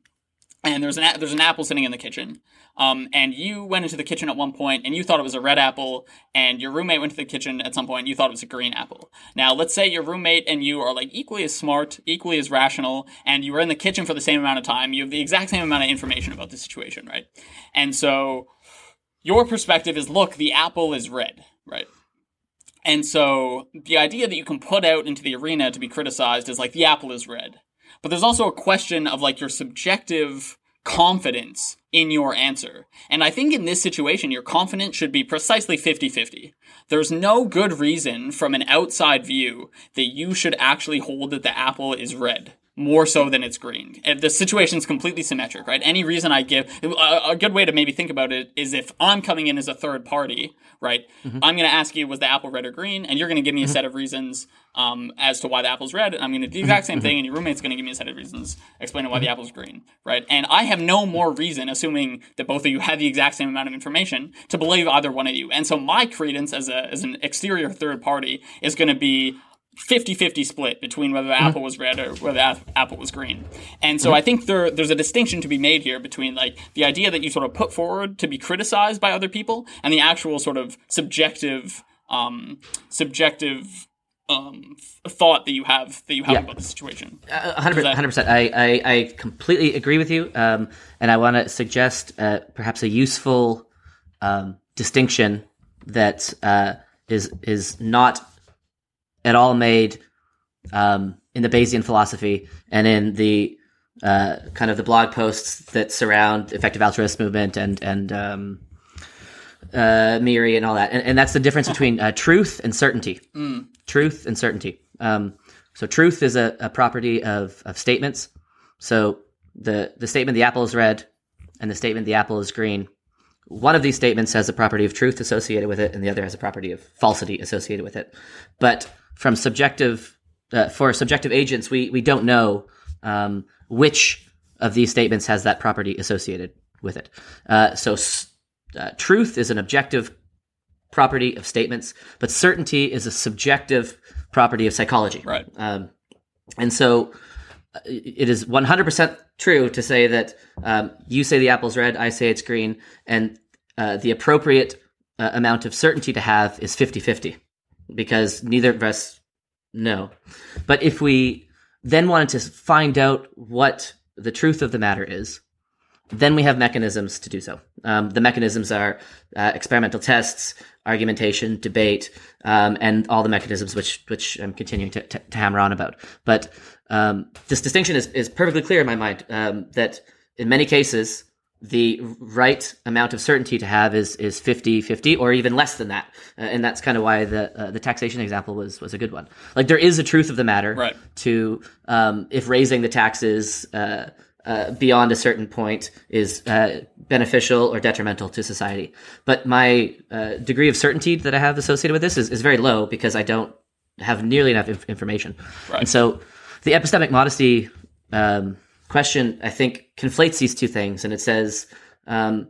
and there's an there's an apple sitting in the kitchen. Um, and you went into the kitchen at one point and you thought it was a red apple, and your roommate went to the kitchen at some point and you thought it was a green apple. Now, let's say your roommate and you are like equally as smart, equally as rational, and you were in the kitchen for the same amount of time. You have the exact same amount of information about the situation, right? And so your perspective is look, the apple is red, right? And so the idea that you can put out into the arena to be criticized is like the apple is red. But there's also a question of like your subjective confidence in your answer. And I think in this situation, your confidence should be precisely 50 50. There's no good reason from an outside view that you should actually hold that the apple is red. More so than it's green. And The situation's completely symmetric, right? Any reason I give, a, a good way to maybe think about it is if I'm coming in as a third party, right? Mm-hmm. I'm going to ask you, was the apple red or green? And you're going to give me a mm-hmm. set of reasons um, as to why the apple's red. And I'm going to do the exact same mm-hmm. thing, and your roommate's going to give me a set of reasons explaining why the apple's green, right? And I have no more reason, assuming that both of you have the exact same amount of information, to believe either one of you. And so my credence as a as an exterior third party is going to be 50-50 split between whether the apple was red or whether the apple was green. And so I think there there's a distinction to be made here between like the idea that you sort of put forward to be criticized by other people and the actual sort of subjective um subjective um th- thought that you have that you have
Yeah.
about the situation.
Uh, hundred
that-
percent. I, I I completely agree with you. Um, and I want to suggest uh, perhaps a useful um, distinction that uh, is is not at all made um, in the Bayesian philosophy and in the uh, kind of the blog posts that surround effective altruist movement and and um, uh, Miri and all that. And, and that's the difference between uh, truth and certainty. Truth and certainty. Um, so truth is a, a property of, of statements. So the, the statement the apple is red and the statement the apple is green. One of these statements has a property of truth associated with it, and the other has a property of falsity associated with it. But from subjective, uh, for subjective agents, we, we don't know um, which of these statements has that property associated with it. Uh, so uh, truth is an objective property of statements, but certainty is a subjective property of psychology.
Right.
Um, and so uh, it is 100% true to say that um, you say the apple's red, I say it's green, and uh, the appropriate uh, amount of certainty to have is 50 50 because neither of us know. But if we then wanted to find out what the truth of the matter is, then we have mechanisms to do so. Um, the mechanisms are uh, experimental tests, argumentation, debate, um, and all the mechanisms which which I'm continuing to, to, to hammer on about. But um, this distinction is, is perfectly clear in my mind um, that in many cases the right amount of certainty to have is is 50 50 or even less than that uh, and that's kind of why the uh, the taxation example was was a good one like there is a truth of the matter
Right.
to um, if raising the taxes uh, uh, beyond a certain point is uh, beneficial or detrimental to society. But my uh, degree of certainty that I have associated with this is, is very low because I don't have nearly enough inf- information.
Right.
And so the epistemic modesty um, question, I think, conflates these two things, and it says um,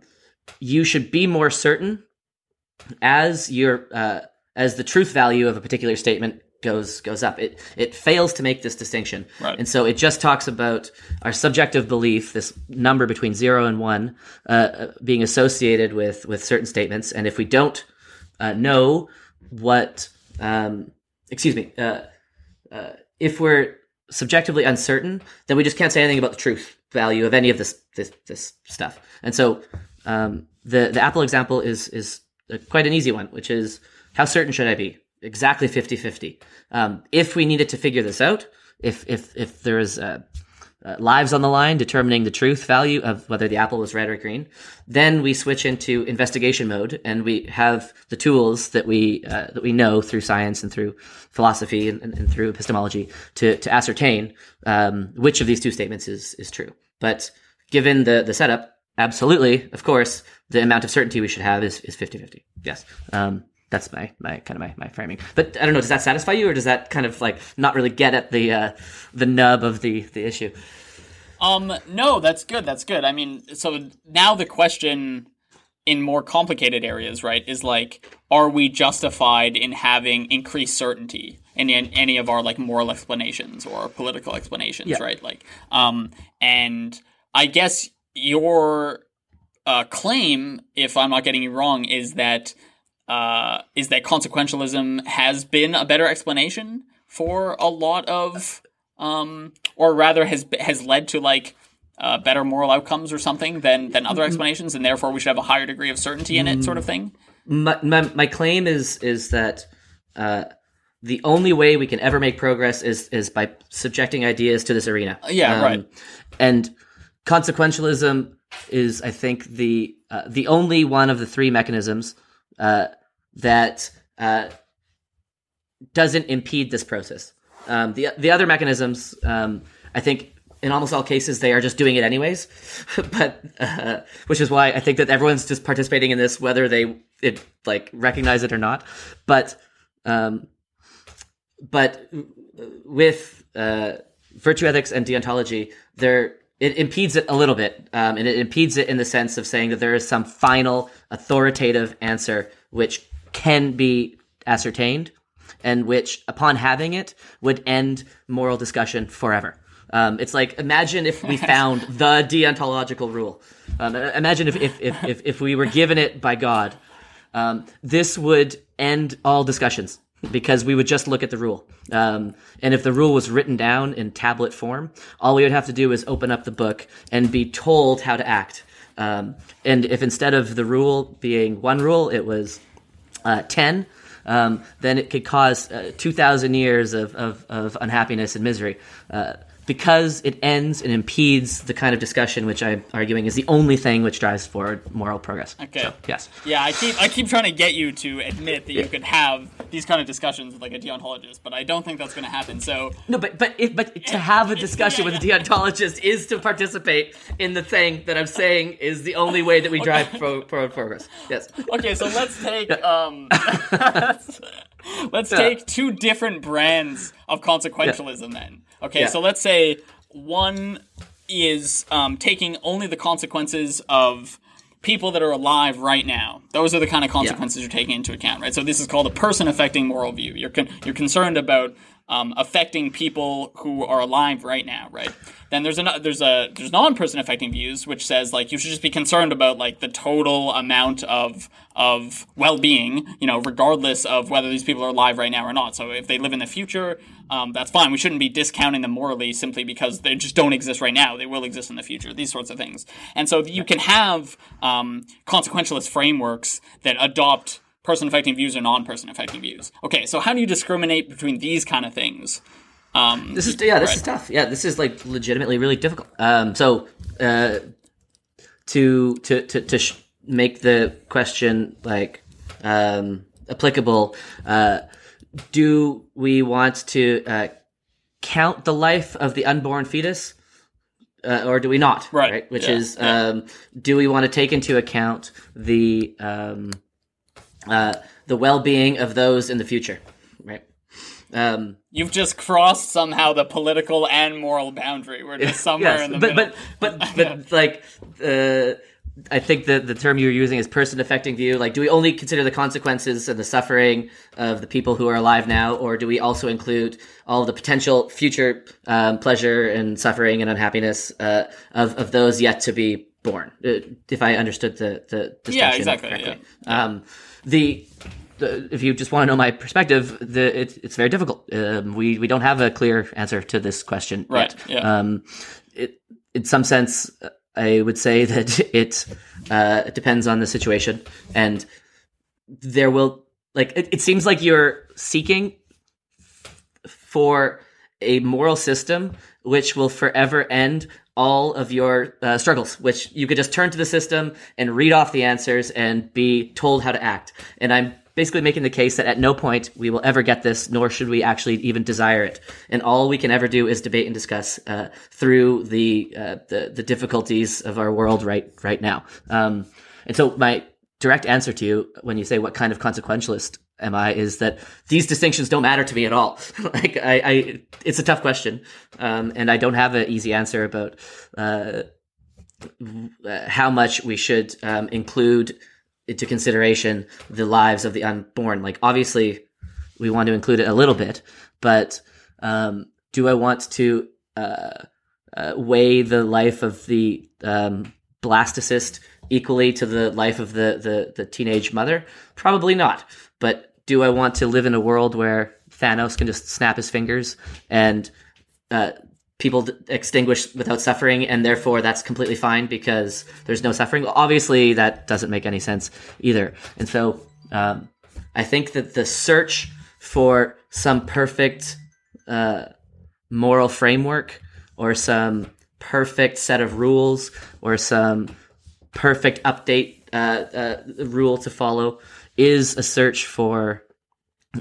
you should be more certain as your uh, as the truth value of a particular statement goes goes up. It it fails to make this distinction,
Right.
and so it just talks about our subjective belief, this number between zero and one, uh, uh, being associated with with certain statements, and if we don't uh, know what, um, excuse me, uh, uh, if we're subjectively uncertain, then we just can't say anything about the truth value of any of this this, this stuff. And so um, the the Apple example is is quite an easy one, which is how certain should I be? Exactly 50-50. Um, if we needed to figure this out, if if if there is uh, uh, lives on the line determining the truth value of whether the apple was red or green, then we switch into investigation mode and we have the tools that we uh, that we know through science and through philosophy and, and, and through epistemology to to ascertain um, which of these two statements is is true. But given the the setup, absolutely, of course, the amount of certainty we should have is is 50-50. Yes. Um, that's my, my kind of my, my framing. But I don't know, does that satisfy you or does that kind of like not really get at the uh, the nub of the, the issue?
Um, no, that's good. That's good. I mean, so now the question in more complicated areas, right, is like, are we justified in having increased certainty in, in any of our like moral explanations or political explanations,
Yeah.
right? Like, um, and I guess your uh, claim, if I'm not getting you wrong, is that uh, is that consequentialism has been a better explanation for a lot of, um, or rather has has led to like uh, better moral outcomes or something than than other explanations, and therefore we should have a higher degree of certainty in it, sort of thing.
my, my, my claim is is that uh, the only way we can ever make progress is is by subjecting ideas to this arena.
Uh, yeah, right.
And consequentialism is, I think, the uh, the only one of the three mechanisms uh, that uh, doesn't impede this process. Um, the the other mechanisms, um, I think, in almost all cases, they are just doing it anyways. but uh, which is why I think that everyone's just participating in this, whether they it like recognize it or not. But um, but with uh, virtue ethics and deontology, there it impedes it a little bit, um, and it impedes it in the sense of saying that there is some final authoritative answer which can be ascertained, and which, upon having it, would end moral discussion forever. Um, it's like imagine if we found the deontological rule. Um, imagine if if, if if if we were given it by God, um, this would end all discussions because we would just look at the rule. Um, and if the rule was written down in tablet form, all we would have to do is open up the book and be told how to act. Um, and if instead of the rule being one rule, it was uh, 10, um, then it could cause uh, 2,000 years of, of, of unhappiness and misery. Uh, because it ends and impedes the kind of discussion which I'm arguing is the only thing which drives forward moral progress.
Okay.
So, yes.
Yeah, I keep I keep trying to get you to admit that you could have these kind of discussions with like a deontologist, but I don't think that's going to happen. So
No, but but if, but to have a discussion with a deontologist is to participate in the thing that I'm saying is the only way that we drive pro, forward progress. Yes.
okay, so let's take um, let's, let's take two different brands of consequentialism then. Okay,
Yeah.
so let's say one is um, taking only the consequences of people that are alive right now. Those are the kind of consequences you're taking into account, right? So this is called a person affecting moral view. You're con- you're concerned about um, affecting people who are alive right now, right? Then there's an there's a there's non-person affecting views, which says like you should just be concerned about like the total amount of of well-being, you know, regardless of whether these people are alive right now or not. So if they live in the future, um, that's fine. We shouldn't be discounting them morally simply because they just don't exist right now. They will exist in the future. These sorts of things, and so you can have um, consequentialist frameworks that adopt person affecting views or non-person affecting views. Okay, so how do you discriminate between these kind of things? Um,
This is yeah, this
Right.
is tough. Yeah, this is like legitimately really difficult. Um, so uh, to to to to sh- make the question like um, applicable, uh, do we want to uh, count the life of the unborn fetus? Uh, or do we not?
Right,
Which
yeah,
is,
yeah.
um, do we want to take into account the um, uh, the well being of those in the future? Right. Um,
You've just crossed somehow the political and moral boundary. We're just somewhere
yes,
in the
but,
middle.
but but but like uh, I think the the term you're using is person affecting view. Like, do we only consider the consequences and the suffering of the people who are alive now, or do we also include all the potential future um, pleasure and suffering and unhappiness uh, of of those yet to be born? Uh, if I understood the the distinction
exactly,
correctly. Um, the the, if you just want to know my perspective, the, it, it's very difficult. Um, we we don't have a clear answer to this question
Right,
yet.
yeah.
Um, it, in some sense, I would say that it, uh, it depends on the situation, and there will like it, it seems like you're seeking for a moral system which will forever end all of your uh, struggles, which you could just turn to the system and read off the answers and be told how to act. And I'm basically making the case that at no point we will ever get this, nor should we actually even desire it. And all we can ever do is debate and discuss uh, through the, uh, the the difficulties of our world right right now. Um, and so my direct answer to you when you say what kind of consequentialist am I is that these distinctions don't matter to me at all. like I, I, it's a tough question, um, and I don't have an easy answer about uh, how much we should um, include into consideration the lives of the unborn. Like obviously, we want to include it a little bit, but um, do I want to uh, uh, weigh the life of the um, blastocyst equally to the life of the, the, the teenage mother? Probably not. But do I want to live in a world where Thanos can just snap his fingers and uh, people d- extinguish without suffering, and therefore that's completely fine because there's no suffering? Obviously, that doesn't make any sense either. And so um, I think that the search for some perfect uh, moral framework or some perfect set of rules or some perfect update uh, uh, rule to follow is a search for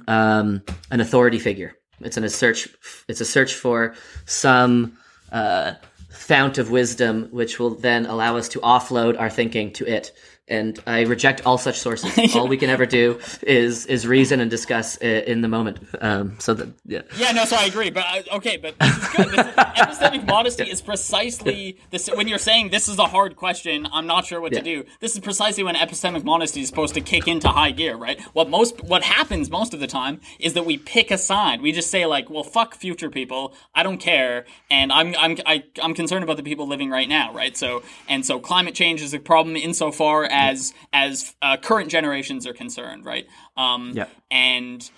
um, an authority figure. It's an, a search. It's a search for some uh, fount of wisdom, which will then allow us to offload our thinking to it. And I reject all such sources. all we can ever do is is reason and discuss i- in the moment. Um, so that yeah.
Yeah, no, so I agree, but I, okay, but this is good. This is, epistemic modesty is precisely this. When you're saying this is a hard question, I'm not sure what to do. This is precisely when epistemic modesty is supposed to kick into high gear, right? What most, what happens most of the time is that we pick a side. We just say like, well, fuck future people. I don't care, and I'm I'm I, I'm concerned about the people living right now, right? So and so climate change is a problem insofar as as uh, current generations are concerned, right? Um,
Yeah.
and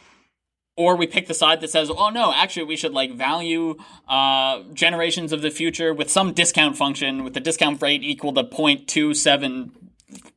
or we pick the side that says, "Oh no, actually, we should like value uh, generations of the future with some discount function, with the discount rate equal to 0.27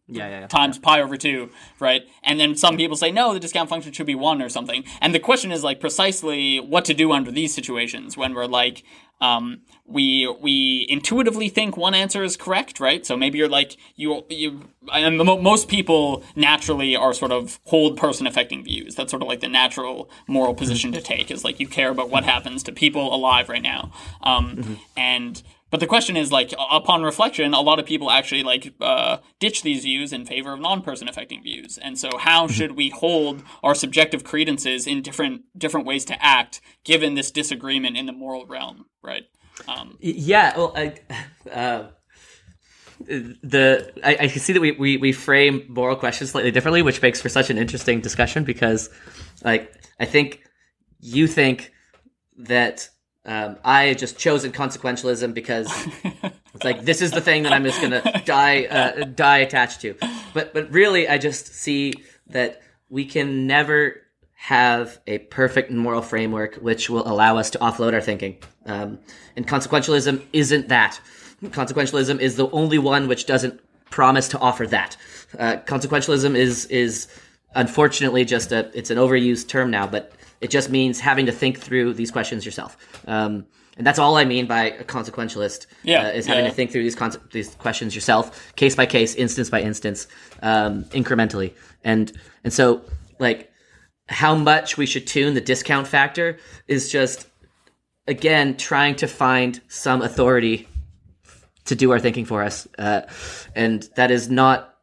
Yeah, yeah, yeah.
times pi over two, right? And then some people say, no, the discount function should be one or something. And the question is like precisely what to do under these situations when we're like, um, we we intuitively think one answer is correct, right? So maybe you're like you you and the, mo- most people naturally are sort of hold person affecting views. That's sort of like the natural moral position to take is like you care about what happens to people alive right now, um, and but the question is like upon reflection, a lot of people actually like uh, ditch these views in favor of non-person affecting views. And so, how should we hold our subjective credences in different different ways to act, given this disagreement in the moral realm, right? Um,
Yeah, well, I, uh, the I, I can see that we, we we frame moral questions slightly differently, which makes for such an interesting discussion because, like, I think you think that um, I just chosen consequentialism because it's like this is the thing that I'm just gonna die uh, die attached to, but but really I just see that we can never have a perfect moral framework which will allow us to offload our thinking. Um, and consequentialism isn't that. Consequentialism is the only one which doesn't promise to offer that. Uh, consequentialism is is unfortunately just a it's an overused term now, but it just means having to think through these questions yourself. Um, and that's all I mean by a consequentialist.
Yeah,
uh, is having
yeah.
to think through these conce- these questions yourself, case by case, instance by instance, um, incrementally. And and so like how much we should tune the discount factor is just again trying to find some authority to do our thinking for us, uh, and that is not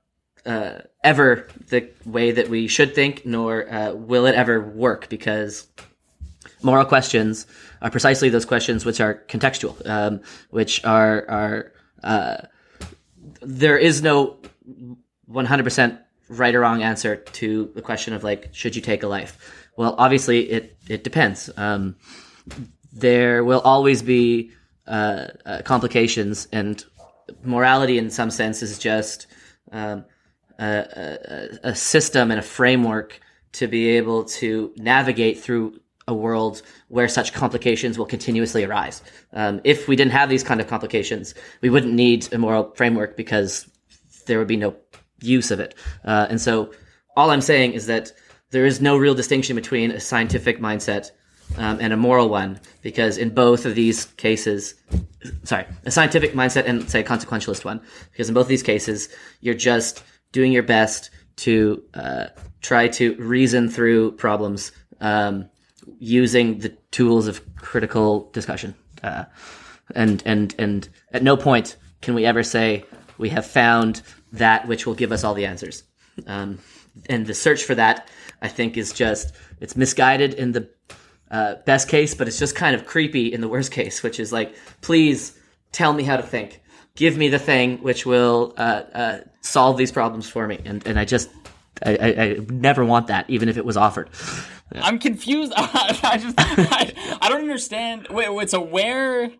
uh, ever the way that we should think, nor uh, will it ever work because moral questions are precisely those questions which are contextual, um, which are are uh, there is no 100% right or wrong answer to the question of like should you take a life. Well, obviously it it depends. Um, there will always be uh, uh, complications, and morality, in some sense, is just um, a, a, a system and a framework to be able to navigate through a world where such complications will continuously arise. Um, if we didn't have these kind of complications, we wouldn't need a moral framework because there would be no use of it. Uh, and so, all I'm saying is that there is no real distinction between a scientific mindset um, and a moral one, because in both of these cases, sorry, a scientific mindset and say a consequentialist one, because in both of these cases, you're just doing your best to uh, try to reason through problems um, using the tools of critical discussion. Uh, and and and at no point can we ever say we have found that which will give us all the answers. Um, and the search for that, I think, is just it's misguided in the uh, best case, but it's just kind of creepy in the worst case, which is like, please tell me how to think. Give me the thing which will uh, uh, solve these problems for me. And and I just I, I, I never want that, even if it was offered.
Yeah. I'm confused. I just I, I don't understand. Wait, wait. So where?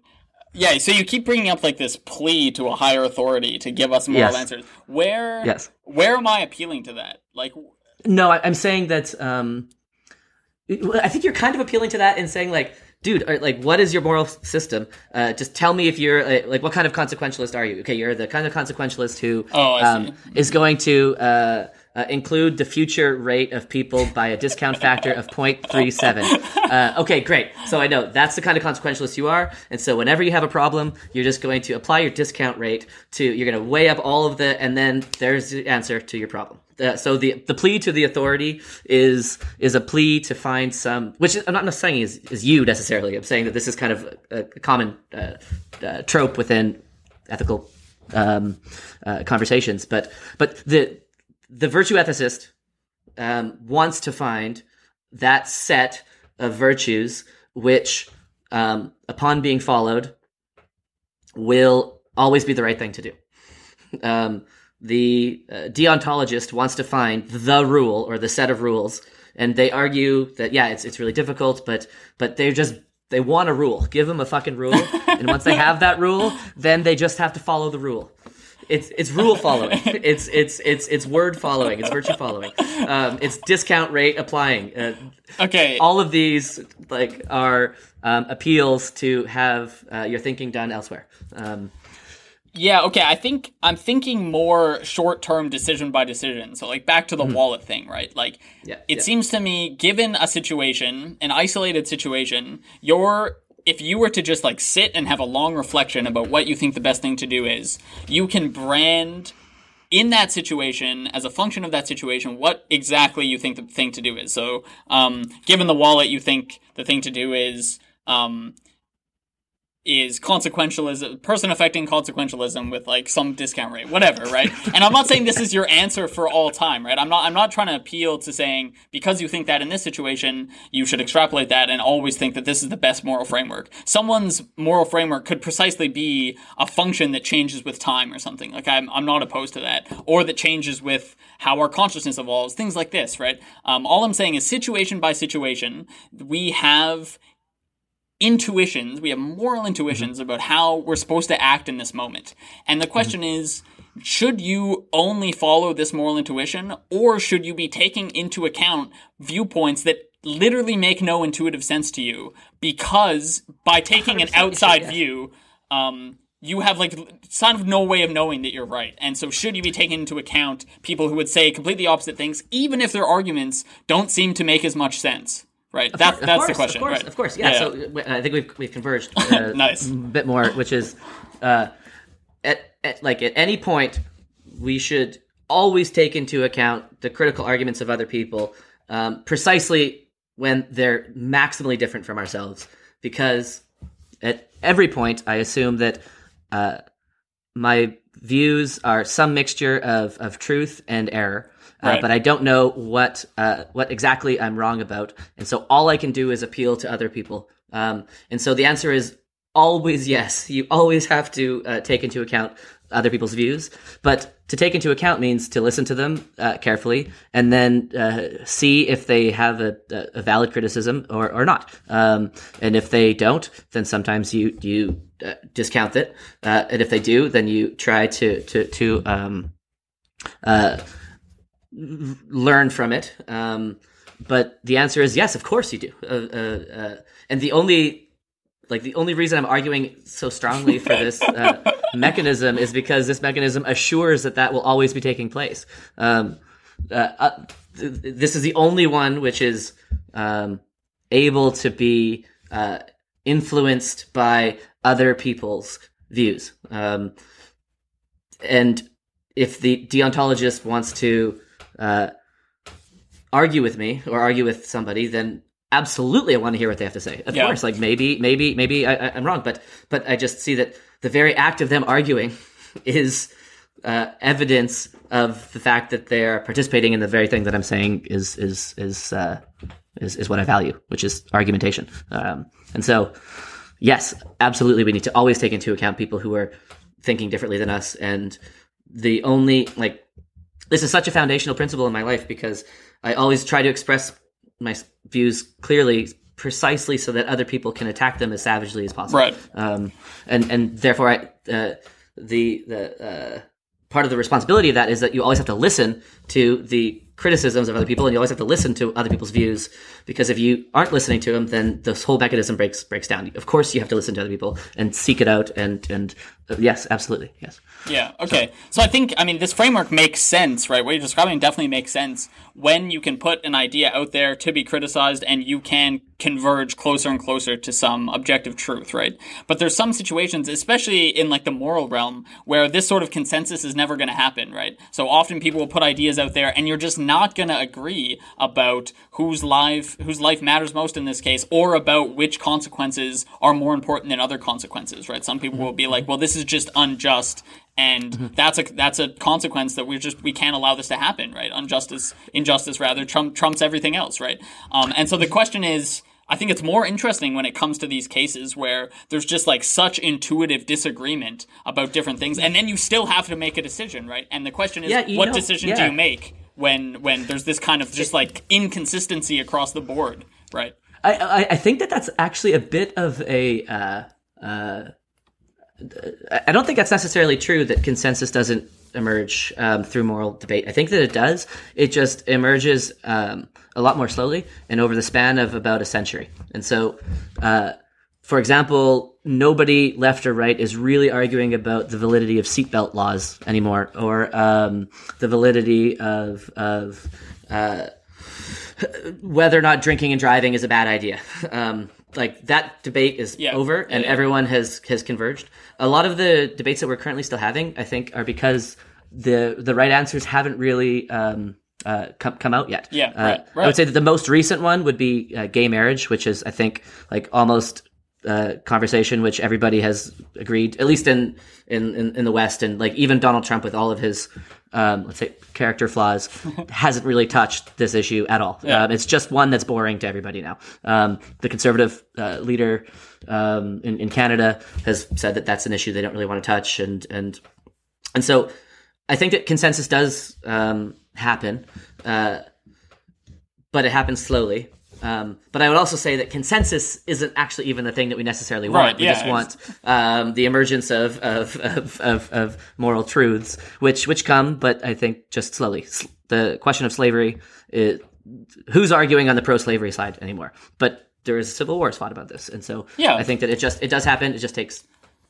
Yeah. So you keep bringing up like this plea to a higher authority to give us moral yes. answers. Where?
Yes.
Where am I appealing to that? Like.
No, I, am saying that. Um, I think you're kind of appealing to that in saying like, dude, like, what is your moral system? Uh, just tell me if you're like, like, what kind of consequentialist are you? Okay, you're the kind of consequentialist who
oh,
um, is going to uh, uh, include the future rate of people by a discount factor of 0.37. Uh, okay, great. So I know that's the kind of consequentialist you are. And so whenever you have a problem, you're just going to apply your discount rate to, you're going to weigh up all of the, and then there's the answer to your problem. Uh, so the the plea to the authority is is a plea to find some, which I'm not saying is is you necessarily. I'm saying that this is kind of a, a common uh, uh, trope within ethical um, uh, conversations. But but the the virtue ethicist um, wants to find that set of virtues which, um, upon being followed, will always be the right thing to do. Um, the uh, deontologist wants to find the rule or the set of rules, and they argue that yeah, it's it's really difficult, but but they're just they want a rule. Give them a fucking rule, and once they have that rule, then they just have to follow the rule. It's it's rule following. it's it's it's it's word following. It's virtue following. Um, it's discount rate applying. Uh,
okay.
All of these like are um, appeals to have uh, your thinking done elsewhere. Um,
yeah, okay. I think I'm thinking more short term decision by decision. So, like, back to the mm-hmm. wallet thing, right? Like,
yeah,
it
yeah.
seems to me, given a situation, an isolated situation, you're if you were to just like sit and have a long reflection about what you think the best thing to do is, you can brand in that situation as a function of that situation what exactly you think the thing to do is. So, um, given the wallet, you think the thing to do is um, is consequentialism, person affecting consequentialism with like some discount rate, whatever, right? and I'm not saying this is your answer for all time, right? I'm not, I'm not trying to appeal to saying because you think that in this situation, you should extrapolate that and always think that this is the best moral framework. Someone's moral framework could precisely be a function that changes with time or something. Like I'm, I'm not opposed to that, or that changes with how our consciousness evolves, things like this, right? Um, all I'm saying is situation by situation, we have intuitions, we have moral intuitions about how we're supposed to act in this moment. And the question is, should you only follow this moral intuition or should you be taking into account viewpoints that literally make no intuitive sense to you because by taking an outside yeah. view, um, you have like kind of no way of knowing that you're right. And so should you be taking into account people who would say completely opposite things, even if their arguments don't seem to make as much sense? Right. That, course, that's course, the question.
Of course,
right.
of course. Yeah. yeah. So I think we've we've converged uh,
nice.
a bit more, which is uh, at, at like at any point we should always take into account the critical arguments of other people, um, precisely when they're maximally different from ourselves. Because at every point, I assume that uh, my views are some mixture of, of truth and error. Uh,
Right.
but I don't know what uh, what exactly I'm wrong about, and so all I can do is appeal to other people. Um, and so the answer is always yes. You always have to uh, take into account other people's views, but to take into account means to listen to them uh, carefully and then uh, see if they have a, a valid criticism or, or not. Um, and if they don't, then sometimes you you uh, discount it, uh, and if they do, then you try to to to um, uh, learn from it. Um, but the answer is yes, of course you do. Uh, uh, uh, and the only like the only reason I'm arguing so strongly for this uh, mechanism is because this mechanism assures that that will always be taking place. Um, uh, uh, th- th- this is the only one which is um, able to be uh, influenced by other people's views. Um, and if the deontologist wants to uh, argue with me or argue with somebody, then absolutely I want to hear what they have to say. Of
Yeah.
course, like maybe, maybe, maybe I, I, I'm wrong, but but I just see that the very act of them arguing is uh, evidence of the fact that they're participating in the very thing that I'm saying is is is uh, is, is what I value, which is argumentation. Um, and so, yes, absolutely, we need to always take into account people who are thinking differently than us. And the only like this is such a foundational principle in my life because I always try to express my views clearly, precisely so that other people can attack them as savagely as possible.
Right.
Um, and and therefore, I, uh, the the uh, part of the responsibility of that is that you always have to listen to the criticisms of other people, and you always have to listen to other people's views. Because if you aren't listening to them, then this whole mechanism breaks breaks down. Of course, you have to listen to other people and seek it out. And and yes, absolutely, yes.
Yeah. Okay. So I think I mean this framework makes sense, right? What you're describing definitely makes sense when you can put an idea out there to be criticized and you can converge closer and closer to some objective truth, right? But there's some situations, especially in like the moral realm, where this sort of consensus is never going to happen, right? So often people will put ideas out there and you're just not going to agree about whose life whose life matters most in this case or about which consequences are more important than other consequences, right? Some people will be like, "Well, this is just unjust." and that's a that's a consequence that we just we can't allow this to happen, right? Injustice, injustice rather trump, trumps everything else, right? Um, and so the question is. I think it's more interesting when it comes to these cases where there's just like such intuitive disagreement about different things, and then you still have to make a decision, right? And the question is,
Yeah,
what
know-
decision do you make when when there's this kind of just like inconsistency across the board, right?
I, I, I think that that's actually a bit of a. Uh, uh, I don't think that's necessarily true that consensus doesn't emerge um, through moral debate. I think that it does. It just emerges um, a lot more slowly and over the span of about a century. And so, uh, for example, nobody left or right is really arguing about the validity of seatbelt laws anymore, or um, the validity of of uh, whether or not drinking and driving is a bad idea. Um, like that debate is
Yeah.
over, and
Yeah.
everyone has has converged. A lot of the debates that we're currently still having, I think, are because the the right answers haven't really. Um, uh, come, come out yet.
Yeah,
Uh,
right,
I would say that the most recent one would be uh, gay marriage, which is, I think, like almost uh, conversation which everybody has agreed, at least in, in, in, in the West, and like even Donald Trump with all of his, um, let's say, character flaws, hasn't really touched this issue at all.
Yeah.
Um, it's just one that's boring to everybody now. Um, the conservative uh, leader um, in, in Canada has said that that's an issue they don't really want to touch, and and and so I think that consensus does um, happen, uh, but it happens slowly. Um, but I would also say that consensus isn't actually even the thing that we necessarily want.
Right,
we
yeah,
just want um, the emergence of of, of, of of moral truths, which which come, but I think just slowly. The question of slavery, is, who's arguing on the pro-slavery side anymore? But there is civil war fought about this, and so
Yeah.
I think that it just it does happen. It just takes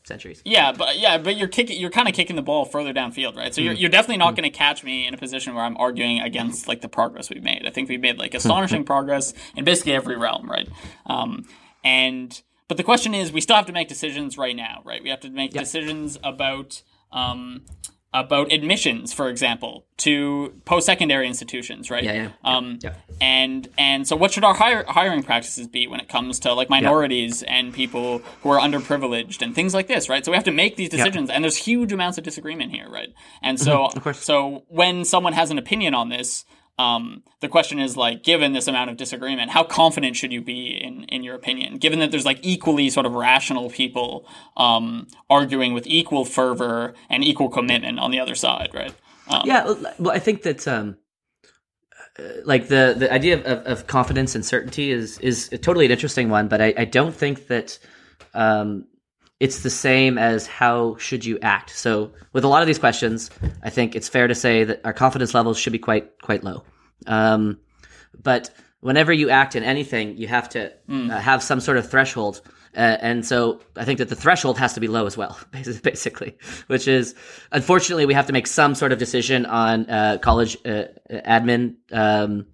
centuries.
Yeah, but yeah, but you're kicking, you're kind of kicking the ball further downfield, right? So you're,
Mm.
you're definitely not going to catch me in a position where I'm arguing against like the progress we've made. I think we've made like astonishing progress in basically every realm, right? Um, and but the question is, we still have to make decisions right now, right? We have to make decisions about um, about admissions, for example, to post-secondary institutions, right?
Yeah, yeah,
Um,
yeah.
And and so, what should our hire, hiring practices be when it comes to like minorities and people who are underprivileged and things like this, right? So we have to make these decisions, and there's huge amounts of disagreement here, right? And so,
Mm-hmm, course.
so when someone has an opinion on this. Um, the question is like, given this amount of disagreement, how confident should you be in, in your opinion? Given that there's like equally sort of rational people, um, arguing with equal fervor and equal commitment on the other side, right? Um,
Yeah, well, I think that um, uh, like the the idea of, of, of confidence and certainty is is totally an interesting one, but I, I don't think that um, it's the same as how should you act. So with a lot of these questions, I think it's fair to say that our confidence levels should be quite quite low. Um, but whenever you act in anything, you have to uh, have some sort of threshold. Uh, and so I think that the threshold has to be low as well, basically, which is unfortunately we have to make some sort of decision on uh, college uh, admin um,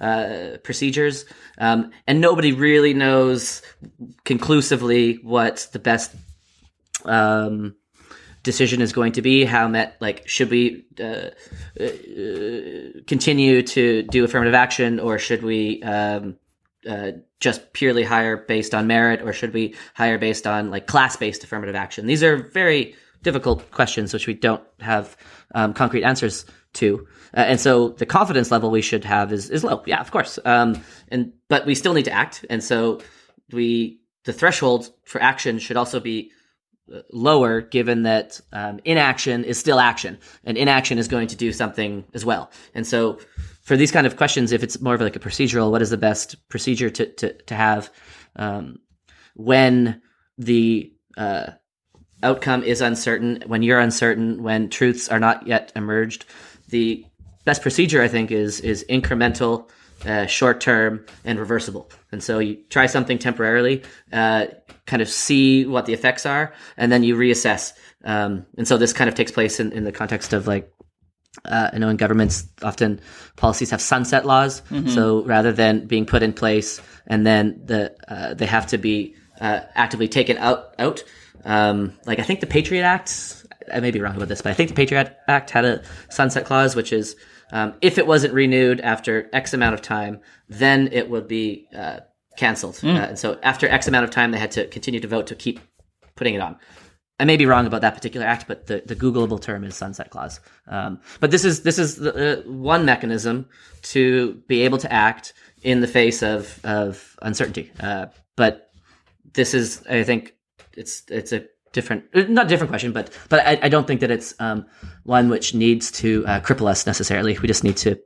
uh, procedures, um, and nobody really knows conclusively what the best um, decision is going to be. How met like should we uh, uh, continue to do affirmative action, or should we um, uh, just purely hire based on merit, or should we hire based on like class based affirmative action? These are very difficult questions, which we don't have um, concrete answers to. Uh, and so the confidence level we should have is, is low. Yeah, of course. Um, and but we still need to act. And so we the threshold for action should also be lower given that um, inaction is still action and inaction is going to do something as well. And so for these kind of questions if it's more of like a procedural what is the best procedure to, to, to have um, when the uh, outcome is uncertain when you're uncertain when truths are not yet emerged? The best procedure i think is is incremental uh, short term and reversible and so you try something temporarily uh, kind of see what the effects are and then you reassess um, and so this kind of takes place in, in the context of like uh, I know in governments often policies have sunset laws. So rather than being put in place and then the uh, they have to be uh, actively taken out out. Um, like I think the Patriot Act. I may be wrong about this, but I think the Patriot Act had a sunset clause, which is um, if it wasn't renewed after X amount of time, then it would be uh, canceled. Uh, and so after X amount of time, they had to continue to vote to keep putting it on. I may be wrong about that particular act, but the, the Googleable term is sunset clause. Um, but this is this is the, uh, one mechanism to be able to act in the face of of uncertainty. Uh, but this is, I think, it's it's a different, uh, not a different question, but but I, I don't think that it's um, one which needs to uh, cripple us necessarily. We just need to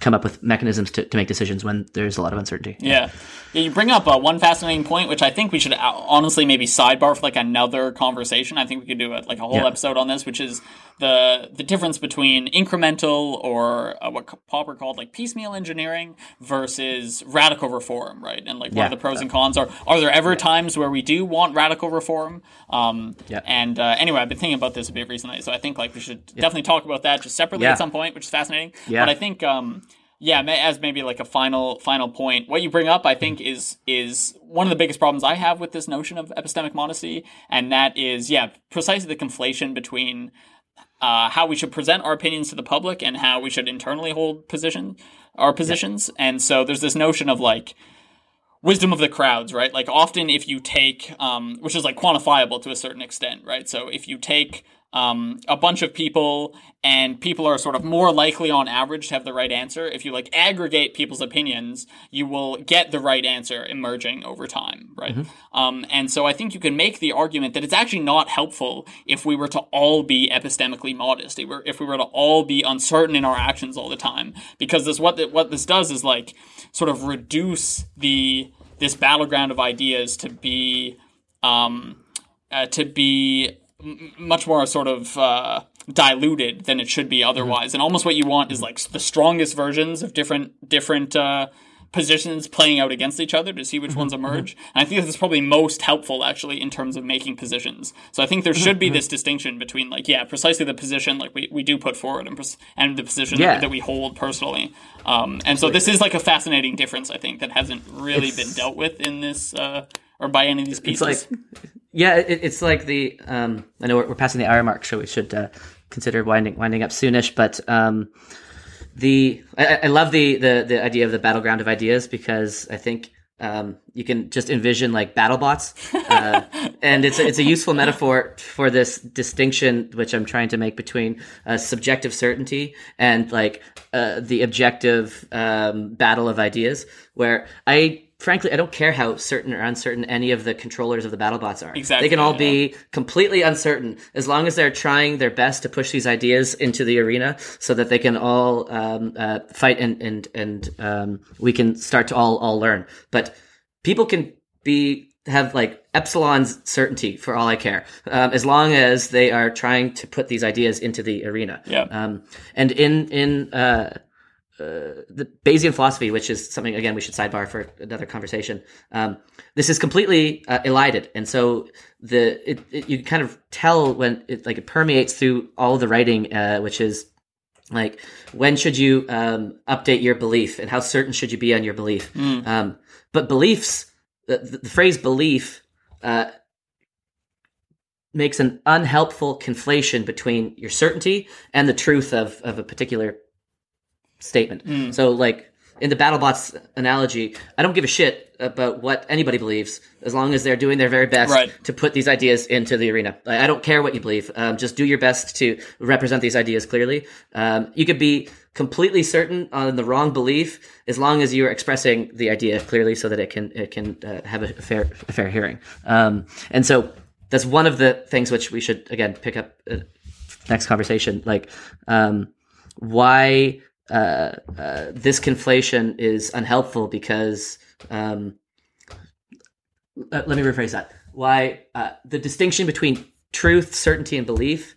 come up with mechanisms to, to make decisions when there's a lot of uncertainty.
Yeah. yeah you bring up uh, one fascinating point, which I think we should uh, honestly maybe sidebar for like another conversation. I think we could do a, like a whole
Yeah.
episode on this, which is the the difference between incremental or uh, what Popper called like piecemeal engineering versus radical reform, right? And like what
Yeah.
are the pros and cons? Are are there ever times where we do want radical reform? Um,
Yeah.
And uh, anyway, I've been thinking about this a bit recently, so I think like we should definitely talk about that just separately at some point, which is fascinating.
Yeah.
But I think um, yeah, as maybe like a final final point, what you bring up, I think, is is one of the biggest problems I have with this notion of epistemic modesty, and that is yeah, precisely the conflation between uh, how we should present our opinions to the public and how we should internally hold position our positions. And so there's this notion of like wisdom of the crowds, right? Like often if you take, um, which is like quantifiable to a certain extent, right? So if you take um, a bunch of people and people are sort of more likely on average to have the right answer, if you like aggregate people's opinions, you will get the right answer emerging over time, right? Um, and so I think you can make the argument that it's actually not helpful if we were to all be epistemically modest, if we were, if we were to all be uncertain in our actions all the time, because this what what this does is like sort of reduce the this battleground of ideas to be um, uh, to be much more sort of uh, diluted than it should be otherwise. And almost what you want is like the strongest versions of different different uh, positions playing out against each other to see which ones emerge. And I think this is probably most helpful actually in terms of making positions. So I think there should be this distinction between like yeah, precisely the position like we, we do put forward and, pres- and the position
Yeah.
that we hold personally. Um, and so this is like a fascinating difference I think that hasn't really
It's-
been dealt with in this uh, or by any of these
It's
pieces.
like, yeah, it, it's like the. Um, I know we're, we're passing the hour mark, so we should uh, consider winding winding up soonish, but um, the I, I love the, the the idea of the battleground of ideas because I think um, you can just envision like battle bots, uh, and it's it's a useful metaphor for this distinction which I'm trying to make between uh, subjective certainty and like uh, the objective um, battle of ideas. Where I frankly, I don't care how certain or uncertain any of the controllers of the BattleBots are.
Exactly,
They can all
yeah.
be completely uncertain as long as they're trying their best to push these ideas into the arena so that they can all um, uh, fight and and and um, we can start to all all learn. But people can be have like epsilon's certainty for all I care, um, as long as they are trying to put these ideas into the arena.
Yeah.
Um, and in in uh, the Bayesian philosophy, which is something again we should sidebar for another conversation. Um, this is completely uh, elided, and so the it, it, you kind of tell when it like it permeates through all the writing, uh, which is like when should you um, update your belief and how certain should you be on your belief. Um, but beliefs, the, the phrase belief. Uh, makes an unhelpful conflation between your certainty and the truth of, of a particular statement. So, like in the BattleBots analogy, I don't give a shit about what anybody believes as long as they're doing their very best
Right.
to put these ideas into the arena. I I don't care what you believe. Um, just do your best to represent these ideas clearly. Um, you could be completely certain on the wrong belief as long as you are expressing the idea clearly so that it can it can uh, have a fair a fair hearing. Um, and so that's one of the things which we should again pick up uh, next conversation. Like um, why uh, uh, this conflation is unhelpful because um, uh, let me rephrase that. Why uh, the distinction between truth, certainty, and belief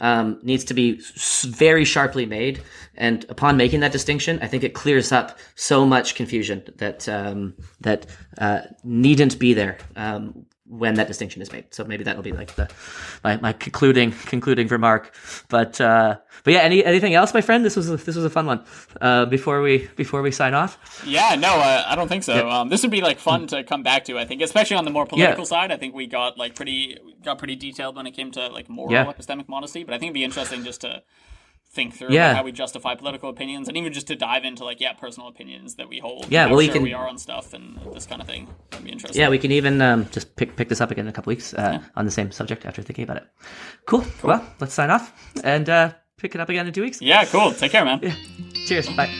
um, needs to be very sharply made. And upon making that distinction, I think it clears up so much confusion that um, that uh, needn't be there um, when that distinction is made. So maybe that'll be like the my, my concluding concluding remark. But uh, but yeah, any anything else, my friend? This was a, this was a fun one. Uh, before we before we sign off.
Yeah, no, uh, I don't think so. Um, this would be like fun to come back to. I think, especially on the more political side. I think we got like pretty got pretty detailed when it came to like moral
Yeah.
epistemic modesty. But I think it'd be interesting just to think through
Yeah.
how we justify political opinions, and even just to dive into like yeah, personal opinions that we hold.
Yeah, well, we
sure
can-
we are on stuff and this kind of thing. That'd be interesting.
Yeah, we can even um, just pick pick this up again in a couple weeks uh, on the same subject after thinking about it. Cool. Well, let's sign off and uh, pick it up again in two weeks.
Yeah, cool. Take care, man.
Cheers. Bye.